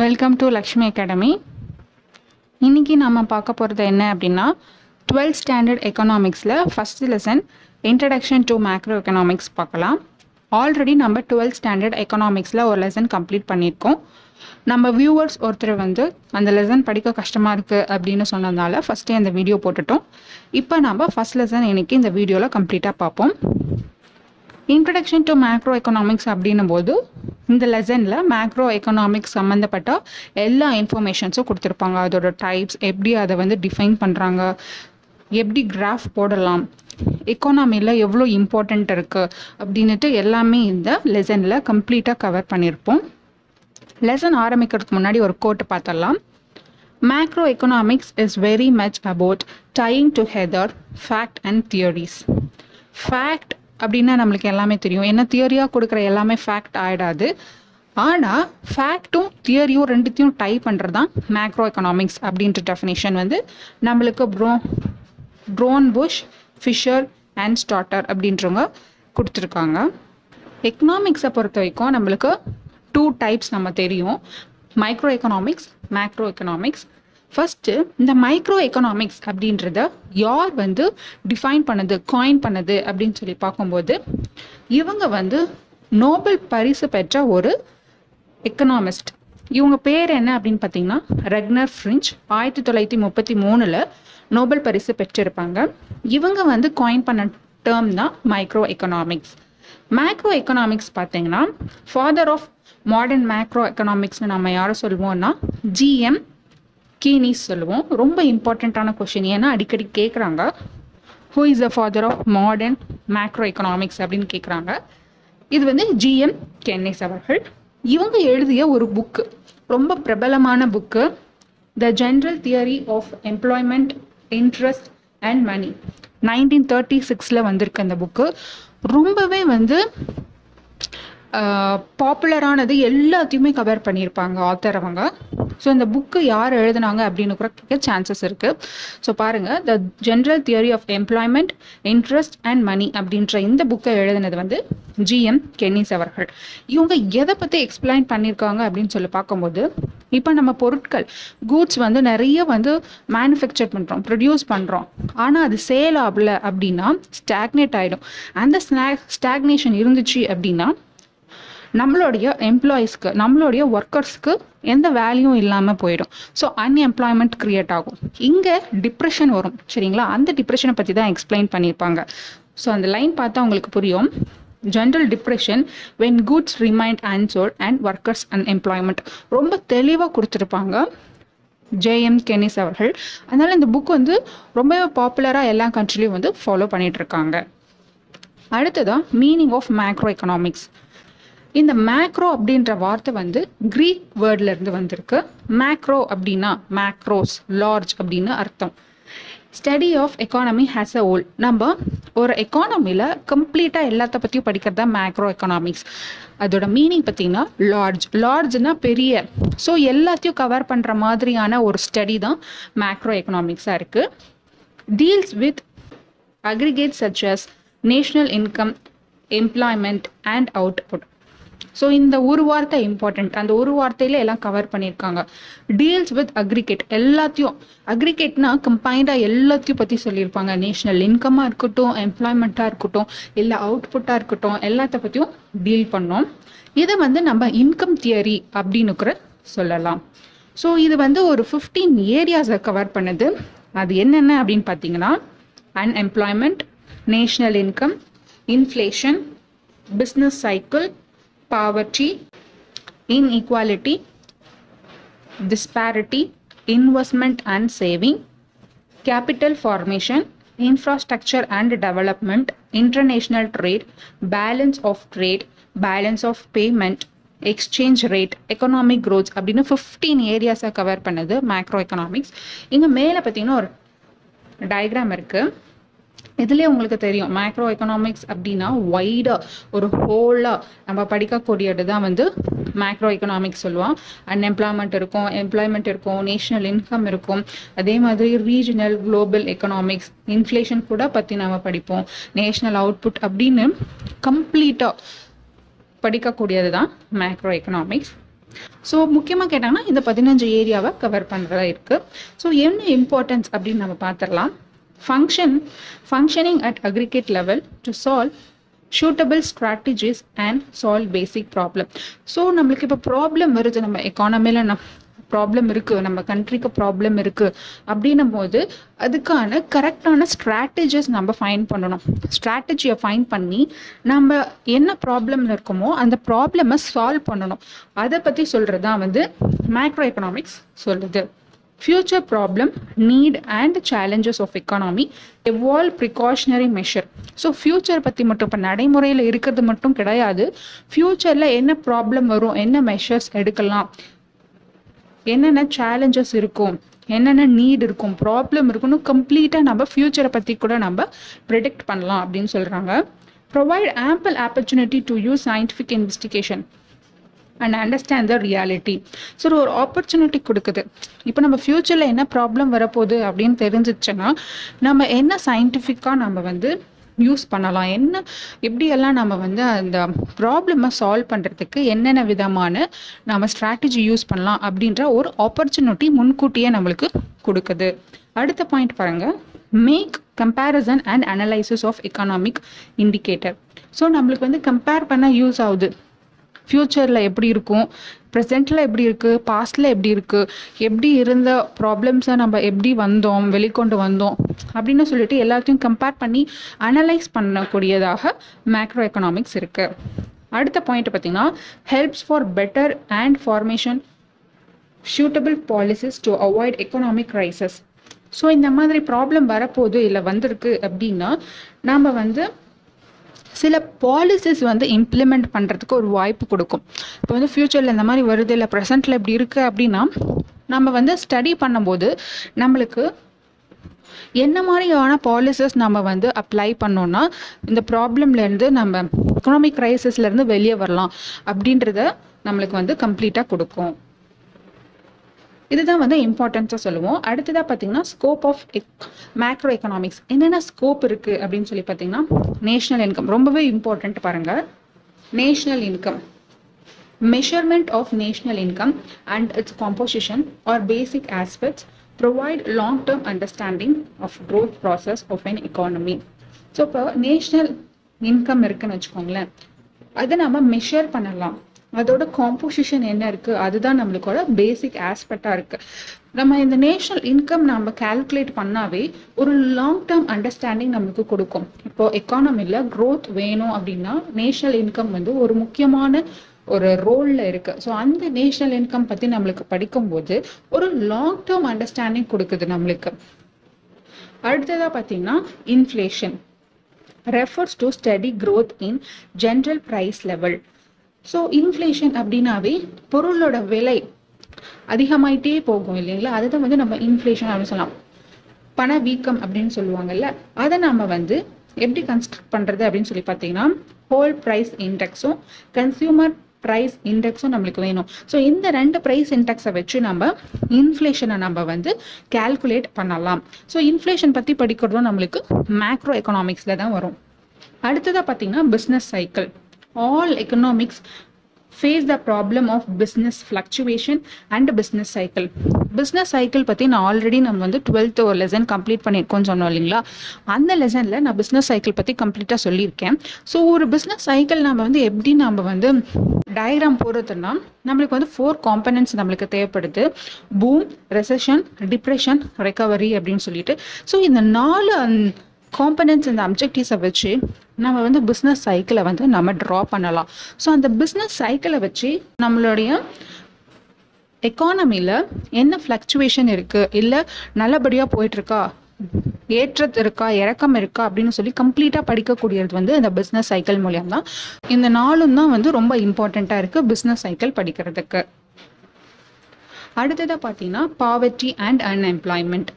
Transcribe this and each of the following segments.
Welcome to Lakshmi academy இன்னைக்கு நம்ம பார்க்க போகிறது என்ன அப்படின்னா twelfth standard எக்கனாமிக்ஸில் first lesson introduction to macroeconomics பார்க்கலாம். ஆல்ரெடி நம்ம டுவெல்த் ஸ்டாண்டர்ட் எக்கனாமிக்ஸில் ஒரு லெசன் கம்ப்ளீட் பண்ணியிருக்கோம். நம்ம வியூவர்ஸ் ஒருத்தர் வந்து அந்த லெசன் படிக்க கஷ்டமாக இருக்குது அப்படின்னு சொன்னதுனால ஃபஸ்ட்டே அந்த வீடியோ போட்டுட்டோம். இப்போ நம்ம ஃபஸ்ட் லெசன் இன்னைக்கு இந்த வீடியோவில் கம்ப்ளீட்டாக பார்ப்போம். இன்ட்ரடக்ஷன் டு மேக்ரோ எக்கனாமிக்ஸ் அப்படின்னும் போது இந்த லெசனில் மேக்ரோ எக்கனாமிக்ஸ் சம்மந்தப்பட்ட எல்லா இன்ஃபர்மேஷன்ஸும் கொடுத்துருப்பாங்க. அதோட டைப்ஸ் எப்படி அதை வந்து டிஃபைன் பண்ணுறாங்க எப்படி கிராஃப் போடலாம் எக்கானமியில் எவ்வளோ இம்பார்ட்டண்ட் இருக்குது அப்படின்னுட்டு எல்லாமே இந்த லெசனில் கம்ப்ளீட்டாக கவர் பண்ணியிருப்போம். லெசன் ஆரம்பிக்கிறதுக்கு முன்னாடி ஒரு கோட்டு பார்த்துடலாம். Macro economics is very much about tying together fact and theories fact அப்படின்னா நம்மளுக்கு எல்லாமே தெரியும். என்ன தியரியாக கொடுக்குற எல்லாமே ஃபேக்ட் ஆகிடாது ஆனால் ஃபேக்ட்டும் தியரியும் ரெண்டுத்தையும் டை பண்ணுறது தான் மேக்ரோ எக்கனாமிக்ஸ் அப்படின்ற டெஃபினேஷன் வந்து நம்மளுக்கு ப்ரோ ட்ரோன் புஷ் ஃபிஷர் அண்ட் ஸ்டார்டர் அப்படின்றவங்க கொடுத்துருக்காங்க. எக்கனாமிக்ஸை பொறுத்த வரைக்கும் நம்மளுக்கு டூ டைப்ஸ் நம்ம தெரியும். Micro economics macro economics first இந்த மைக்ரோ எக்கனாமிக்ஸ் அப்படின்றத யார் வந்து டிஃபைன் பண்ணது காயின் பண்ணது அப்படின்னு சொல்லி பார்க்கும்போது இவங்க வந்து நோபல் பரிசு பெற்ற ஒரு எக்கனாமிஸ்ட் இவங்க பேர் என்ன அப்படின்னு பார்த்தீங்கன்னா ரெக்னர் ஃப்ரிஞ்ச் ஆயிரத்தி தொள்ளாயிரத்தி முப்பத்தி மூணில் நோபல் பரிசு பெற்றிருப்பாங்க. இவங்க வந்து காயின் பண்ண டேர்ம் தான் மைக்ரோ எக்கனாமிக்ஸ் மேக்ரோ எக்கனாமிக்ஸ் பார்த்தீங்கன்னா ஃபாதர் ஆஃப் மாடர்ன் மேக்ரோ எக்கனாமிக்ஸ்னு நம்ம யாரை சொல்லுவோம்னா ஜிஎம் கீனிஸ் சொல்லுவோம். ரொம்ப இம்பார்ட்டண்ட்டான கொஷின் ஏன்னா அடிக்கடி கேட்குறாங்க who is the father of modern macro economics அப்படின்னு கேட்குறாங்க இது வந்து ஜிஎம் கென்னிஸ் அவர்கள். இவங்க எழுதிய ஒரு புக்கு ரொம்ப பிரபலமான book the general theory of employment interest and money nineteen thirty சிக்ஸில் வந்திருக்கு அந்த புக்கு ரொம்பவே வந்து பாப்புலரானது எல்லாத்தையுமே கவர் பண்ணியிருப்பாங்க ஆத்தர் அவங்க. ஸோ இந்த புக்கு யார் எழுதுனாங்க அப்படின்னு கூட கேட்க சான்சஸ் இருக்குது ஸோ பாருங்கள் the general theory of employment interest and money அப்படின்ற இந்த புக்கை எழுதினது வந்து ஜிஎம் கென்னிஸ் அவர்கள். இவங்க எதை பற்றி எக்ஸ்பிளைன் பண்ணியிருக்காங்க அப்படின்னு சொல்லி பார்க்கும்போது இப்போ நம்ம பொருட்கள் கூட்ஸ் வந்து நிறைய வந்து மேனுஃபேக்சர் பண்ணுறோம் ப்ரொடியூஸ் பண்ணுறோம் ஆனால் அது சேல் ஆகல அப்படின்னா ஸ்டாக்னேட் ஆகிடும் அந்த ஸ்டாக்னேஷன் இருந்துச்சு அப்படின்னா நம்மளுடைய எம்ப்ளாயீஸ்க்கு நம்மளுடைய ஒர்க்கர்ஸ்க்கு எந்த வேல்யூ இல்லாமல் போயிடும். ஸோ அன்எம்ப்ளாய்மெண்ட் க்ரியேட் ஆகும். இங்கே டிப்ரெஷன் வரும் சரிங்களா? அந்த டிப்ரெஷனை பற்றி தான் எக்ஸ்பிளைன் பண்ணியிருப்பாங்க. ஸோ அந்த லைன் பார்த்தா உங்களுக்கு புரியும். General depression when goods remained unsold and workers unemployment ரொம்ப தெளிவாக கொடுத்துருப்பாங்க. ஜேஎம் கெனிஸ் அவர்கள். அதனால் இந்த புக் வந்து ரொம்பவே பாப்புலராக எல்லா கண்ட்ரிலையும் வந்து ஃபாலோ பண்ணிகிட்ருக்காங்க அடுத்ததான் மீனிங் ஆஃப் மேக்ரோ எக்கனாமிக்ஸ் இந்த மேக்ரோ அப்படின்ற வார்த்தை வந்து க்ரீக் வேர்ட்ல இருந்து வந்திருக்கு. மேக்ரோ அப்படின்னா மேக்ரோஸ் லார்ஜ் அப்படின்னு அர்த்தம். Study of economy has a whole நம்ம ஒரு எக்கானமியில் கம்ப்ளீட்டாக எல்லாத்த பற்றியும் படிக்கிறது தான் மேக்ரோ எக்கனாமிக்ஸ் அதோட மீனிங் பார்த்தீங்கன்னா லார்ஜ் லார்ஜ்னா பெரிய. ஸோ எல்லாத்தையும் கவர் பண்ணுற மாதிரியான ஒரு ஸ்டடி தான் மேக்ரோ எக்கனாமிக்ஸாக இருக்குது deals with aggregate such as national income employment and output so இந்த ஒரு வார்த்தை இம்பார்ட்டண்ட் அந்த ஒரு வார்த்தையில எல்லாம் கவர் பண்ணியிருக்காங்க. டீல்ஸ் வித் அக்ரிகேட் எல்லாத்தையும். அக்ரிகேட்னா கம்பைண்டாக எல்லாத்தையும் பற்றி சொல்லியிருப்பாங்க. நேஷ்னல் இன்கமாக இருக்கட்டும் எம்ப்ளாய்மெண்ட்டாக இருக்கட்டும் இல்லை அவுட்புட்டாக இருக்கட்டும் எல்லாத்த பற்றியும் டீல் பண்ணோம். இதை வந்து நம்ம இன்கம் தியரி அப்படின்னு கூட சொல்லலாம். ஸோ இது வந்து ஒரு ஃபிஃப்டீன் ஏரியாஸை கவர் பண்ணுது. அது என்னென்ன அப்படின்னு பார்த்தீங்கன்னா unemployment national income inflation business cycle poverty, inequality, disparity, investment and saving, capital formation, infrastructure and development, international trade, balance of trade, balance of payment, exchange rate economic growth அப்படின்னு fifteen ஏரியாஸை cover பண்ணுது macro economics இங்கே மேலே பார்த்தீங்கன்னா ஒரு diagram இருக்குது இதுலேயே உங்களுக்கு தெரியும் மேக்ரோ எக்கனாமிக்ஸ் அப்படின்னா வைடாக ஒரு ஹோலாக நம்ம படிக்கக்கூடியது தான் வந்து மேக்ரோ எக்கனாமிக்ஸ் சொல்லுவோம். அன்எம்ப்ளாய்மெண்ட் இருக்கும் எம்ப்ளாய்மெண்ட் இருக்கும் நேஷ்னல் இன்கம் இருக்கும். அதே மாதிரி ரீஜனல் குளோபல் எக்கனாமிக்ஸ் இன்ஃப்ளேஷன் கூட பற்றி நம்ம படிப்போம். நேஷ்னல் அவுட்புட் அப்படின்னு கம்ப்ளீட்டாக படிக்கக்கூடியது தான் மேக்ரோ எக்கனாமிக்ஸ் ஸோ முக்கியமாக கேட்டாங்கன்னா இந்த பதினஞ்சு ஏரியாவை கவர் பண்ணுறதா இருக்குது ஸோ என்ன இம்பார்ட்டன்ஸ் அப்படின்னு நம்ம பார்த்துடலாம். Function functioning at aggregate level to solve suitable strategies and solve basic problem so நம்மளுக்கு இப்போ ப்ராப்ளம் வருது. நம்ம எக்கானமியில் நம் ப்ராப்ளம் இருக்குது நம்ம கண்ட்ரிக்கு ப்ராப்ளம் இருக்குது அப்படின்னும் போது அதுக்கான கரெக்டான ஸ்ட்ராட்டஜிஸ் நம்ம ஃபைன் பண்ணணும். ஸ்ட்ராட்டஜியை ஃபைன் பண்ணி நம்ம என்ன ப்ராப்ளம்ல இருக்கோமோ அந்த ப்ராப்ளமை சால்வ் பண்ணணும். அதை பற்றி சொல்கிறது தான் வந்து மேக்ரோ எக்கனாமிக்ஸ் சொல்லுது. Future problem need and challenges of economy evolve precautionary measure. So future பற்றி மட்டும் இப்போ நடைமுறையில் இருக்கிறது மட்டும் கிடையாது. ஃப்யூச்சரில் என்ன ப்ராப்ளம் வரும் என்ன மெஷர்ஸ் எடுக்கலாம் என்னென்ன சேலஞ்சஸ் இருக்கும் என்னென்ன நீட் இருக்கும் ப்ராப்ளம் இருக்கும்னு கம்ப்ளீட்டாக நம்ம ஃப்யூச்சரை பற்றி கூட நம்ம ப்ரிடிக்ட் பண்ணலாம் அப்படின்னு சொல்கிறாங்க provide ample opportunity to use scientific investigation and understand the reality so ஒரு ஆப்பர்ச்சுனிட்டி கொடுக்குது. இப்போ நம்ம ஃப்யூச்சரில் என்ன ப்ராப்ளம் வரப்போகுது அப்படின்னு தெரிஞ்சிச்சுன்னா நம்ம என்ன சயின்டிஃபிக்காக நம்ம வந்து யூஸ் பண்ணலாம்? என்ன எப்படியெல்லாம் நம்ம வந்து அந்த ப்ராப்ளமை சால்வ் பண்ணுறதுக்கு என்னென்ன விதமான நம்ம ஸ்ட்ராட்டஜி யூஸ் பண்ணலாம் அப்படின்ற ஒரு ஆப்பர்ச்சுனிட்டி முன்கூட்டியே நம்மளுக்கு கொடுக்குது. அடுத்த பாயிண்ட் பாருங்கள் make comparison and analysis of economic indicator so நம்மளுக்கு வந்து கம்பேர் பண்ண யூஸ் ஆகுது. ஃப்யூச்சரில் எப்படி இருக்கும்? ப்ரெசென்ட்டில் எப்படி இருக்குது பாஸ்டில் எப்படி இருக்குது எப்படி இருந்த ப்ராப்ளம்ஸை நம்ம எப்படி வந்தோம்? வெளிக்கொண்டு வந்தோம்? அப்படின்னு சொல்லிட்டு எல்லாத்தையும் கம்பேர் பண்ணி அனலைஸ் பண்ணக்கூடியதாக மேக்ரோ எக்கனாமிக்ஸ் இருக்குது அடுத்த பாயிண்ட் பார்த்திங்கன்னா helps for better and formation suitable policies to avoid economic crises so இந்த மாதிரி ப்ராப்ளம் வரப்போகுது இல்லை வந்திருக்கு அப்படின்னா நாம் வந்து சில பாலிசிஸ் வந்து இம்ப்ளிமெண்ட் பண்ணுறதுக்கு ஒரு வாய்ப்பு கொடுக்கும். இப்போ வந்து ஃப்யூச்சரில் இந்த மாதிரி வருது இல்லை ப்ரெசென்ட்டில் இப்படி இருக்குது அப்படின்னா நம்ம வந்து ஸ்டடி பண்ணும்போது நம்மளுக்கு என்ன மாதிரியான பாலிசிஸ் நம்ம வந்து அப்ளை பண்ணோன்னா இந்த ப்ராப்ளம்லேருந்து நம்ம எக்கனாமிக் க்ரைசிஸ்லேருந்து வெளியே வரலாம் அப்படின்றத நம்மளுக்கு வந்து கம்ப்ளீட்டாக கொடுக்கும். இதுதான் வந்து இம்பார்ட்டன்ஸாக சொல்லுவோம். அடுத்ததாக பார்த்தீங்கன்னா ஸ்கோப் ஆஃப் எக் மேக்ரோ எக்கனாமிக்ஸ் என்னென்ன ஸ்கோப் இருக்குது அப்படின்னு சொல்லி பார்த்தீங்கன்னா நேஷ்னல் இன்கம் ரொம்பவே இம்பார்ட்டன்ட் பாருங்கள் national income measurement of national income and its composition are basic aspects provide long term understanding of growth process of an economy so இப்போ national income இருக்குன்னு வச்சுக்கோங்களேன். அதை நம்ம மெஷர் பண்ணலாம். அதோட காம்போசிஷன் என்ன இருக்கு? அதுதான் நம்மளுக்கோட பேசிக் ஆஸ்பெக்டா இருக்கு. நம்ம இந்த நேஷனல் இன்கம் நம்ம கால்குலேட் பண்ணாவே ஒரு லாங் டேர்ம் அண்டர்ஸ்டாண்டிங் நம்மளுக்கு கொடுக்கும். இப்போ எக்கானமியில் க்ரோத் வேணும் அப்படின்னா நேஷனல் இன்கம் வந்து ஒரு முக்கியமான ஒரு ரோலில் இருக்கு. ஸோ அந்த நேஷனல் இன்கம் பற்றி நம்மளுக்கு படிக்கும்போது ஒரு லாங் டேர்ம் அண்டர்ஸ்டாண்டிங் கொடுக்குது நம்மளுக்கு. அடுத்ததாக பார்த்தீங்கன்னா inflation refers to study growth in general price level so inflation அப்படின்னாவே பொருளோட விலை அதிகமாயிட்டே போகும் இல்லைங்களா? அதை தான் வந்து நம்ம இன்ஃப்ளேஷன் அப்படின்னு சொல்லலாம். பணவீக்கம் அப்படின்னு சொல்லுவாங்கல்ல அதை நம்ம வந்து எப்படி கன்ஸ்ட்ரக்ட் பண்ணுறது அப்படின்னு சொல்லி பார்த்தீங்கன்னா ஹோல் ப்ரைஸ் இண்டெக்ஸும் கன்சியூமர் ப்ரைஸ் இண்டெக்ஸும் நம்மளுக்கு வேணும். ஸோ இந்த ரெண்டு ப்ரைஸ் இண்டெக்ஸை வச்சு நம்ம இன்ஃப்ளேஷனை நம்ம வந்து கால்குலேட் பண்ணலாம். ஸோ இன்ஃப்ளேஷன் பற்றி படிக்கிறதும் நம்மளுக்கு மேக்ரோ எக்கனாமிக்ஸில் தான் வரும். அடுத்ததாக பார்த்தீங்கன்னா business cycle all economics face the problem of business fluctuation and business cycle business cycle பற்றி நான் ஆல்ரெடி நம்ம வந்து டுவெல்த் ஒரு லெசன் கம்ப்ளீட் பண்ணியிருக்கோம்னு சொன்னோம் இல்லைங்களா? அந்த லெசனில் நான் பிஸ்னஸ் சைக்கிள் பற்றி கம்ப்ளீட்டாக சொல்லியிருக்கேன். ஸோ ஒரு பிஸ்னஸ் சைக்கிள் நம்ம வந்து எப்படி நம்ம வந்து டயக்ராம் போடுறதுன்னா நம்மளுக்கு வந்து ஃபோர் காம்பனன்ட்ஸ் நம்மளுக்கு தேவைப்படுது. பூம் ரெசஷன் டிப்ரெஷன் ரெக்கவரி அப்படின்னு சொல்லிட்டு. ஸோ இந்த நாலு காம்பனன்ட்ஸ் இந்த அப்ஜெக்டிவ்ஸை வச்சு நம்ம வந்து பிஸ்னஸ் சைக்கிளை வந்து நம்ம ட்ரா பண்ணலாம். ஸோ அந்த பிஸ்னஸ் சைக்கிளை வச்சு நம்மளுடைய எக்கானமியில் என்ன ஃப்ளக்சுவேஷன் இருக்குது இல்லை நல்லபடியாக போயிட்டுருக்கா? ஏற்றது இருக்கா? இறக்கம் இருக்கா? அப்படின்னு சொல்லி கம்ப்ளீட்டாக படிக்கக்கூடியது வந்து இந்த பிஸ்னஸ் சைக்கிள் மூலியம் தான். இந்த நாளும் தான் வந்து ரொம்ப இம்பார்ட்டண்ட்டாக இருக்குது பிஸ்னஸ் சைக்கிள் படிக்கிறதுக்கு. அடுத்ததாக பார்த்தீங்கன்னா poverty and unemployment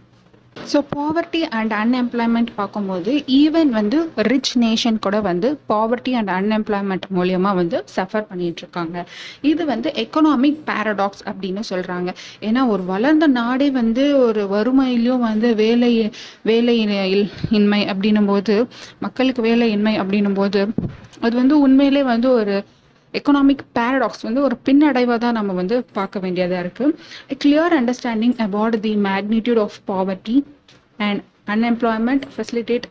so poverty and unemployment பார்க்கும்போது ஈவன் வந்து ரிச் நேஷன் கூட வந்து பாவர்ட்டி அண்ட் அன்எம்ப்ளாய்மெண்ட் மூலியமாக வந்து சஃபர் பண்ணிட்டு இருக்காங்க இது வந்து எக்கனாமிக் பேரடாக்ஸ் அப்படின்னு சொல்கிறாங்க ஏன்னா ஒரு வளர்ந்த நாடே வந்து ஒரு வறுமையிலையும் வந்து வேலை வேலை இன்மை அப்படின்னும் போது மக்களுக்கு வேலை இன்மை அப்படின்னும் போது அது வந்து உண்மையிலே வந்து ஒரு எக்கனாமிக் பேரடாக்ஸ் வந்து ஒரு பின்னடைவாக தான் நம்ம வந்து பார்க்க வேண்டியதாக இருக்குது clear understanding about the magnitude of poverty and unemployment facilitate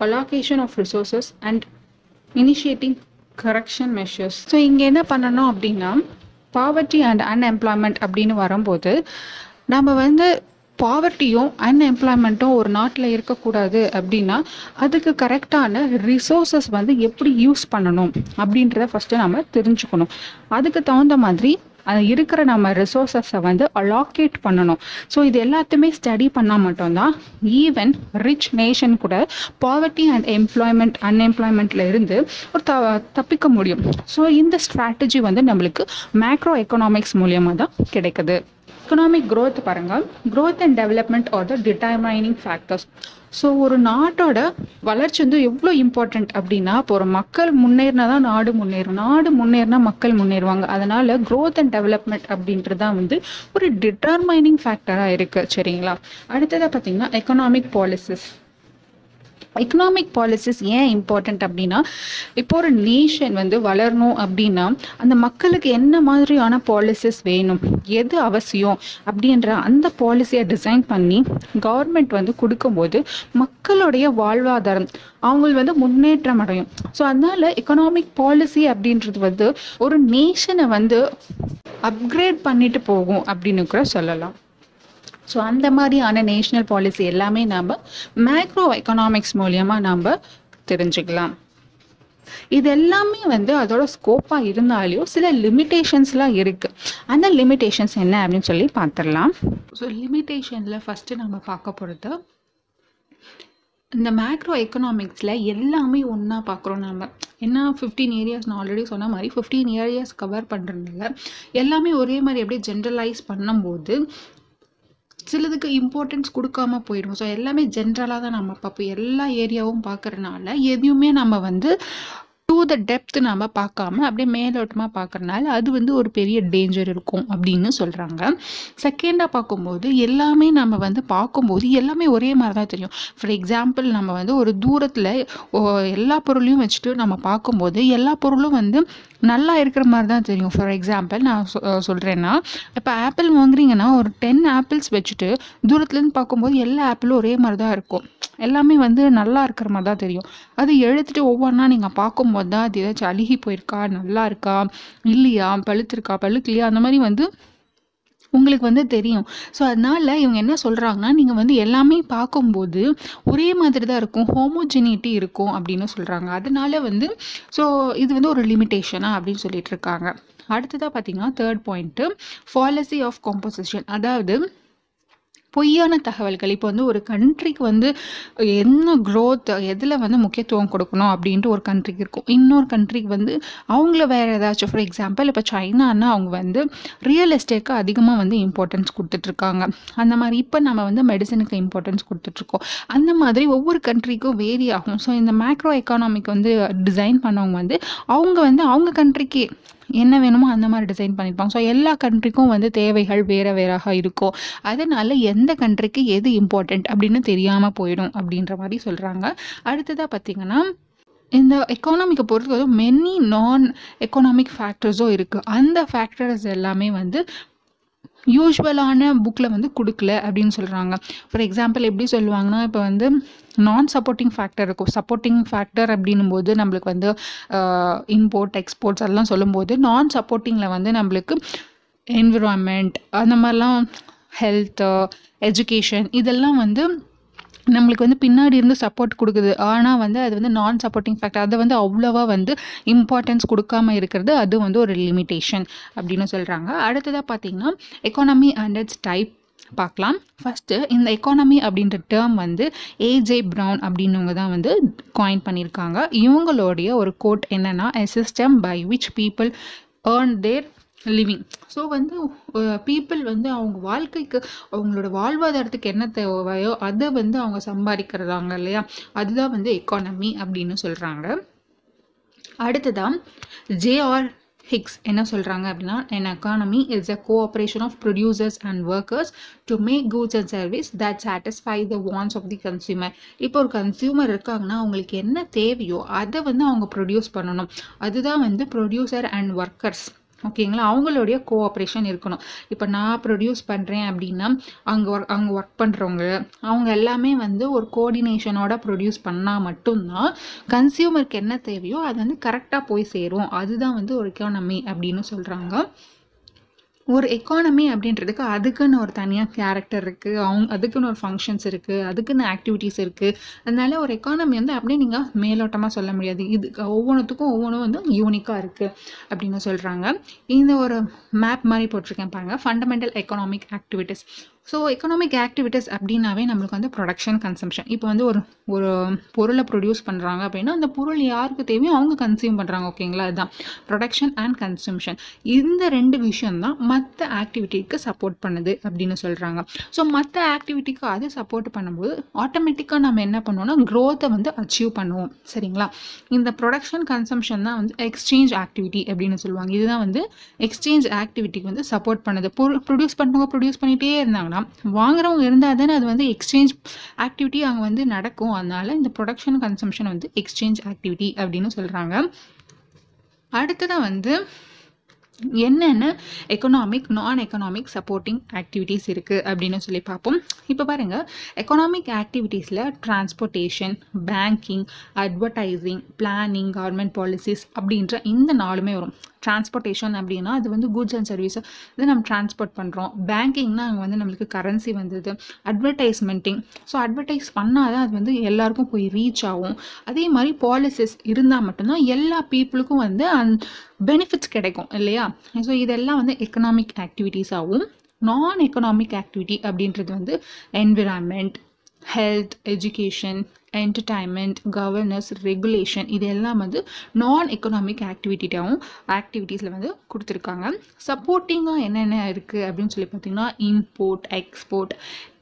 allocation of resources and initiating correction measures so இங்கே என்ன பண்ணணும் அப்படின்னா பாவர்ட்டி அண்ட் அன்எம்ப்ளாய்மெண்ட் அப்படின்னு வரும்போது நம்ம வந்து பாவர்ட்டியும் அன்எம்ப்ளாய்மெண்ட்டும் ஒரு நாட்டில் இருக்கக்கூடாது அப்படின்னா அதுக்கு கரெக்டான ரிசோர்ஸஸ் வந்து எப்படி யூஸ் பண்ணணும் அப்படின்றத ஃபஸ்ட்டு நம்ம தெரிஞ்சுக்கணும். அதுக்கு தகுந்த மாதிரி அது இருக்கிற நம்ம ரிசோர்ஸஸை வந்து அலாக்கேட் பண்ணணும். ஸோ இது எல்லாத்தையுமே ஸ்டடி பண்ணால் மட்டும்தான் ஈவன் ரிச் நேஷன் கூட பாவர்ட்டி அண்ட் எம்ப்ளாய்மெண்ட் அன்எம்ப்ளாய்மெண்ட்டில் இருந்து ஒரு த தப்பிக்க முடியும். ஸோ இந்த ஸ்ட்ராட்டஜி வந்து நம்மளுக்கு மேக்ரோ எக்கனாமிக்ஸ் மூலியமாக தான் கிடைக்குது. எக்கனாமிக் க்ரோத் பாருங்கள். Growth and development are the determining factors so ஒரு நாட்டோட வளர்ச்சி வந்து எவ்வளோ இம்பார்ட்டண்ட் அப்படின்னா இப்போ ஒரு மக்கள் முன்னேறினா தான் நாடு முன்னேறும். நாடு முன்னேறினா மக்கள் முன்னேறுவாங்க. அதனால க்ரோத் அண்ட் டெவலப்மெண்ட் அப்படின்றது தான் வந்து ஒரு டிட்டர்மைனிங் ஃபேக்டராக இருக்குது சரிங்களா? அடுத்ததாக பார்த்தீங்கன்னா எக்கனாமிக் பாலிசிஸ் எக்கனாமிக் பாலிசிஸ் ஏன் இம்பார்ட்டண்ட் அப்படின்னா இப்போ ஒரு நேஷன் வந்து வளரணும் அப்படின்னா அந்த மக்களுக்கு என்ன மாதிரியான பாலிசிஸ் வேணும் எது அவசியம் அப்படின்ற அந்த பாலிசியை டிசைன் பண்ணி கவர்மெண்ட் வந்து கொடுக்கும்போது மக்களுடைய வாழ்வாதாரம் அவங்க வந்து முன்னேற்றம் அடையும். ஸோ அதனால எக்கனாமிக் பாலிசி அப்படின்றது வந்து ஒரு நேஷனை வந்து அப்கிரேட் பண்ணிட்டு போகும் அப்படின்னு கூட சொல்லலாம். ஸோ அந்த மாதிரியான நேஷ்னல் பாலிசி எல்லாமே நாம் மேக்ரோ எக்கனாமிக்ஸ் மூலியமாக நாம் தெரிஞ்சுக்கலாம். இது எல்லாமே வந்து அதோட ஸ்கோப்பாக இருந்தாலையும் சில லிமிட்டேஷன்ஸ்லாம் இருக்குது அந்த லிமிட்டேஷன்ஸ் என்ன அப்படின்னு சொல்லி பார்த்துடலாம். ஸோ லிமிட்டேஷனில் ஃபஸ்ட்டு நம்ம பார்க்க போகிறது இந்த மேக்ரோ எக்கனாமிக்ஸில் எல்லாமே ஒன்றா பார்க்குறோம் நம்ம என்ன ஃபிஃப்டீன் ஏரியாஸ் நான் ஆல்ரெடி சொன்ன மாதிரி ஃபிஃப்டீன் ஏரியாஸ் கவர் பண்ணுறதுனால எல்லாமே ஒரே மாதிரி அப்படியே ஜென்ரலைஸ் பண்ணும்போது சிலதுக்கு இம்பார்ட்டன்ஸ் கொடுக்காம போயிடும் ஸோ எல்லாமே ஜென்ரலாக தான் நம்ம பார்ப்போம். எல்லா ஏரியாவும் பார்க்கறனால எதையுமே நம்ம வந்து டு த டெப்த் நம்ம பார்க்காம அப்படியே மேலோட்டமாக பார்க்குறனால அது வந்து ஒரு பெரிய டேஞ்சர் இருக்கும் அப்படின்னு சொல்கிறாங்க செகண்டாக பார்க்கும்போது எல்லாமே நம்ம வந்து பார்க்கும்போது எல்லாமே ஒரே மாதிரி தான் தெரியும். ஃபார் எக்ஸாம்பிள் நம்ம வந்து ஒரு தூரத்தில் எல்லா பொருளையும் வச்சுட்டு நம்ம பார்க்கும்போது எல்லா பொருளும் வந்து நல்லா இருக்கிற மாதிரி தான் தெரியும். ஃபார் எக்ஸாம்பிள் நான் சொ சொல்கிறேன்னா இப்போ ஆப்பிள் வாங்குறீங்கன்னா ஒரு டென் ஆப்பிள்ஸ் வச்சுட்டு தூரத்துலேருந்து பார்க்கும்போது எல்லா ஆப்பிளும் ஒரே மாதிரி தான் இருக்கும். எல்லாமே வந்து நல்லா இருக்கிற மாதிரி தான் தெரியும். அது எழுத்துட்டு ஒவ்வொன்றா நீங்கள் பார்க்கும்போது தான் அது ஏதாச்சும் அழுகி போயிருக்கா? நல்லா இருக்கா? இல்லையா? பழுத்திருக்கா? பழுக்கலையா? அந்த மாதிரி வந்து உங்களுக்கு வந்து தெரியும். ஸோ அதனால் இவங்க என்ன சொல்கிறாங்கன்னா நீங்கள் வந்து எல்லாமே பார்க்கும்போது ஒரே மாதிரி தான் இருக்கும். ஹோமோஜெனிட்டி இருக்கும் அப்படின்னு சொல்கிறாங்க அதனால வந்து ஸோ இது வந்து ஒரு லிமிட்டேஷனா அப்படின்னு சொல்லிட்டு இருக்காங்க. அடுத்ததாக பார்த்தீங்கன்னா third point fallacy of composition அதாவது பொய்யான தகவல்கள். இப்போ வந்து ஒரு கண்ட்ரிக்கு வந்து என்ன க்ரோத் எதில் வந்து முக்கியத்துவம் கொடுக்கணும் அப்படின்ட்டு ஒரு கண்ட்ரிக்கு இருக்கும். இன்னொரு கண்ட்ரிக்கு வந்து அவங்கள வேறு ஏதாச்சும் ஃபார் எக்ஸாம்பிள் இப்போ சைனான்னா அவங்க வந்து ரியல் எஸ்டேட்க்கு அதிகமாக வந்து இம்பார்ட்டன்ஸ் கொடுத்துட்ருக்காங்க. அந்த மாதிரி இப்போ நம்ம வந்து மெடிசனுக்கு இம்பார்ட்டன்ஸ் கொடுத்துட்ருக்கோம். அந்த மாதிரி ஒவ்வொரு கண்ட்ரிக்கும் வேரி ஆகும். ஸோ இந்த மேக்ரோ எக்கானாமிக் வந்து டிசைன் பண்ணவங்க வந்து அவங்க வந்து அவங்க கண்ட்ரிக்கு என்ன வேணுமோ அந்த மாதிரி டிசைன் பண்ணியிருப்பாங்க ஸோ எல்லா கண்ட்ரிக்கும் வந்து தேவைகள் வேறு வேறாக இருக்கும். அதனால எந்த கண்ட்ரிக்கு எது இம்பார்ட்டண்ட் அப்படின்னு தெரியாமல் போயிடும் அப்படின்ற மாதிரி சொல்கிறாங்க அடுத்ததாக பார்த்தீங்கன்னா இந்த எக்கானாமிக்கை பொறுத்தவரை மெனி நான் எக்கனாமிக் ஃபேக்டர்ஸும் இருக்குது அந்த ஃபேக்டர்ஸ் எல்லாமே வந்து யூஸ்வலான புக்கில் வந்து கொடுக்கல அப்படின்னு சொல்கிறாங்க ஃபார் எக்ஸாம்பிள் எப்படி சொல்லுவாங்கன்னா இப்போ வந்து நான் சப்போர்ட்டிங் ஃபேக்டர் இருக்கும். சப்போர்ட்டிங் ஃபேக்டர் அப்படின்னும் போது நம்மளுக்கு வந்து இம்போர்ட் எக்ஸ்போர்ட்ஸ் அதெல்லாம் சொல்லும்போது நான் சப்போர்ட்டிங்கில் வந்து நம்மளுக்கு என்விரான்மெண்ட் அந்த மாதிரிலாம் ஹெல்த்து எஜுகேஷன் இதெல்லாம் வந்து நம்மளுக்கு வந்து பின்னாடி இருந்து சப்போர்ட் கொடுக்குது. ஆனால் வந்து அது வந்து நான் சப்போர்ட்டிங் ஃபேக்டர் அதை வந்து அவ்வளோவா வந்து இம்பார்ட்டன்ஸ் கொடுக்காம இருக்கிறது அது வந்து ஒரு லிமிட்டேஷன் அப்படின்னு சொல்கிறாங்க அடுத்ததாக பார்த்தீங்கன்னா எக்கானமி அண்ட் இட்ஸ் டைப் பார்க்கலாம். ஃபஸ்ட்டு இந்த எக்கானமி அப்படின்ற டேர்ம் வந்து ஏஜே ப்ரவுன் அப்படின்னவங்க தான் வந்து காயின் பண்ணியிருக்காங்க. இவங்களுடைய ஒரு கோட் என்னென்னா a system by which people earn their living so வந்து பீப்புள் வந்து அவங்க வாழ்க்கைக்கு அவங்களோட வாழ்வாதாரத்துக்கு என்ன தேவையோ அதை வந்து அவங்க சம்பாதிக்கிறதாங்க இல்லையா? அதுதான் வந்து எக்கானமி அப்படின்னு சொல்கிறாங்க அடுத்ததான் ஜேஆர் ஹிக்ஸ் என்ன சொல்கிறாங்க அப்படின்னா an economy is a cooperation of producers and workers to make goods and service that satisfy the wants of the consumer இப்போ ஒரு கன்சியூமர் இருக்காங்கன்னா அவங்களுக்கு என்ன தேவையோ அதை வந்து அவங்க ப்ரொடியூஸ் பண்ணணும் அதுதான் வந்து ப்ரொடியூசர் அண்ட் ஒர்க்கர்ஸ் ஓகேங்களா? அவங்களுடைய கோஆப்ரேஷன் இருக்கணும். இப்போ நான் ப்ரொடியூஸ் பண்ணுறேன் அப்படின்னா அங்கே ஒர்க் அங்கே ஒர்க் பண்ணுறவங்க அவங்க எல்லாமே வந்து ஒரு கோஆர்டினேஷனோட ப்ரொடியூஸ் பண்ணால் மட்டும்தான் கன்சியூமருக்கு என்ன தேவையோ அது வந்து கரெக்டாக போய் சேரும். அதுதான் வந்து ஒரு எக்கானமி அப்படின்னு சொல்கிறாங்க ஒரு எக்கானமி அப்படின்றதுக்கு அதுக்குன்னு ஒரு தனியாக கேரக்டர் இருக்குது அவங்க அதுக்குன்னு ஒரு ஃபங்க்ஷன்ஸ் இருக்குது அதுக்குன்னு ஆக்டிவிட்டீஸ் இருக்குது அதனால ஒரு எக்கானமி வந்து அப்படியே நீங்கள் மேலோட்டமாக சொல்ல முடியாது. இது ஒவ்வொன்றுத்துக்கும் ஒவ்வொன்றும் வந்து யூனிக்காக இருக்குது அப்படின்னு சொல்கிறாங்க இந்த ஒரு மேப் மாதிரி போட்டிருக்கேன் பாருங்கள் fundamental economic activities so economic activities அப்படின்னாவே நம்மளுக்கு வந்து ப்ரொடக்ஷன் கன்சம்ஷன் இப்போ வந்து ஒரு ஒரு பொருளை ப்ரொடியூஸ் பண்ணுறாங்க அப்படின்னா அந்த பொருள் யாருக்கு தேவையோ அவங்க கன்சியூம் பண்ணுறாங்க ஓகேங்களா அதுதான். ப்ரொடக்ஷன் அண்ட் கன்சம்ஷன் இந்த ரெண்டு விஷயம் தான் மற்ற ஆக்டிவிட்டிக்கு சப்போர்ட் பண்ணுது அப்படின்னு சொல்கிறாங்க ஸோ மற்ற ஆக்டிவிட்டிக்கு அது சப்போர்ட் பண்ணும்போது ஆட்டோமேட்டிக்காக நம்ம என்ன பண்ணுவோம்னா க்ரோத்தை வந்து அச்சீவ் பண்ணுவோம். சரிங்களா? இந்த ப்ரொடக்ஷன் கன்சம்ஷன் தான் வந்து எக்ஸ்சேஞ்ச் ஆக்டிவிட்டி அப்படின்னு சொல்லுவாங்க. இதுதான் வந்து எக்ஸ்சேஞ்ச் ஆக்டிவிட்டிக்கு வந்து சப்போர்ட் பண்ணுது. பொருள் ப்ரொடியூஸ் பண்ணுறவங்க ப்ரொடியூஸ் பண்ணிகிட்டே இருந்தாங்க. இருந்தாங்கன்னா வாங்குறவங்க இருந்தால் தானே அது வந்து எக்ஸ்சேஞ்ச் ஆக்டிவிட்டி அங்கே வந்து நடக்கும். அதனால இந்த ப்ரொடக்ஷன் கன்சம்ஷன் வந்து எக்ஸ்சேஞ்ச் ஆக்டிவிட்டி அப்படின்னு சொல்கிறாங்க அடுத்ததாக வந்து என்னென்ன எக்கனாமிக் நான் எக்கனாமிக் சப்போர்ட்டிங் ஆக்டிவிட்டீஸ் இருக்குது அப்படின்னு சொல்லி பார்ப்போம். இப்போ பாருங்கள் economic ஆக்டிவிட்டீஸில் transportation banking advertising planning government policies அப்படின்ற இந்த நாலுமே வரும். டிரான்ஸ்போர்ட்டேஷன் அப்படின்னா அது வந்து கூட்ஸ் அண்ட் சர்வீஸ் இது நம்ம டிரான்ஸ்போர்ட் பண்ணுறோம் பேங்கிங்னா அங்கே வந்து நம்மளுக்கு கரன்சி வந்தது. அட்வர்டைஸ்மெண்ட்டிங் ஸோ அட்வர்டைஸ் பண்ணால் தான் அது வந்து எல்லாருக்கும் போய் ரீச் ஆகும். அதே மாதிரி பாலிசிஸ் இருந்தால் மட்டும்தான் எல்லா பீப்புளுக்கும் வந்து அந் பெனிஃபிட்ஸ் கிடைக்கும் இல்லையா? ஸோ இதெல்லாம் வந்து எக்கனாமிக் ஆக்டிவிட்டீஸ் ஆகும். நான் எக்கனாமிக் ஆக்டிவிட்டி அப்படின்றது வந்து environment health education entertainment governance regulation இது எல்லாம் வந்து நான் எக்கனாமிக் ஆக்டிவிட்டியாகவும் ஆக்டிவிட்டீஸில் வந்து கொடுத்துருக்காங்க. சப்போர்ட்டிங்காக என்னென்ன இருக்குது அப்படின்னு சொல்லி பார்த்தீங்கன்னா import export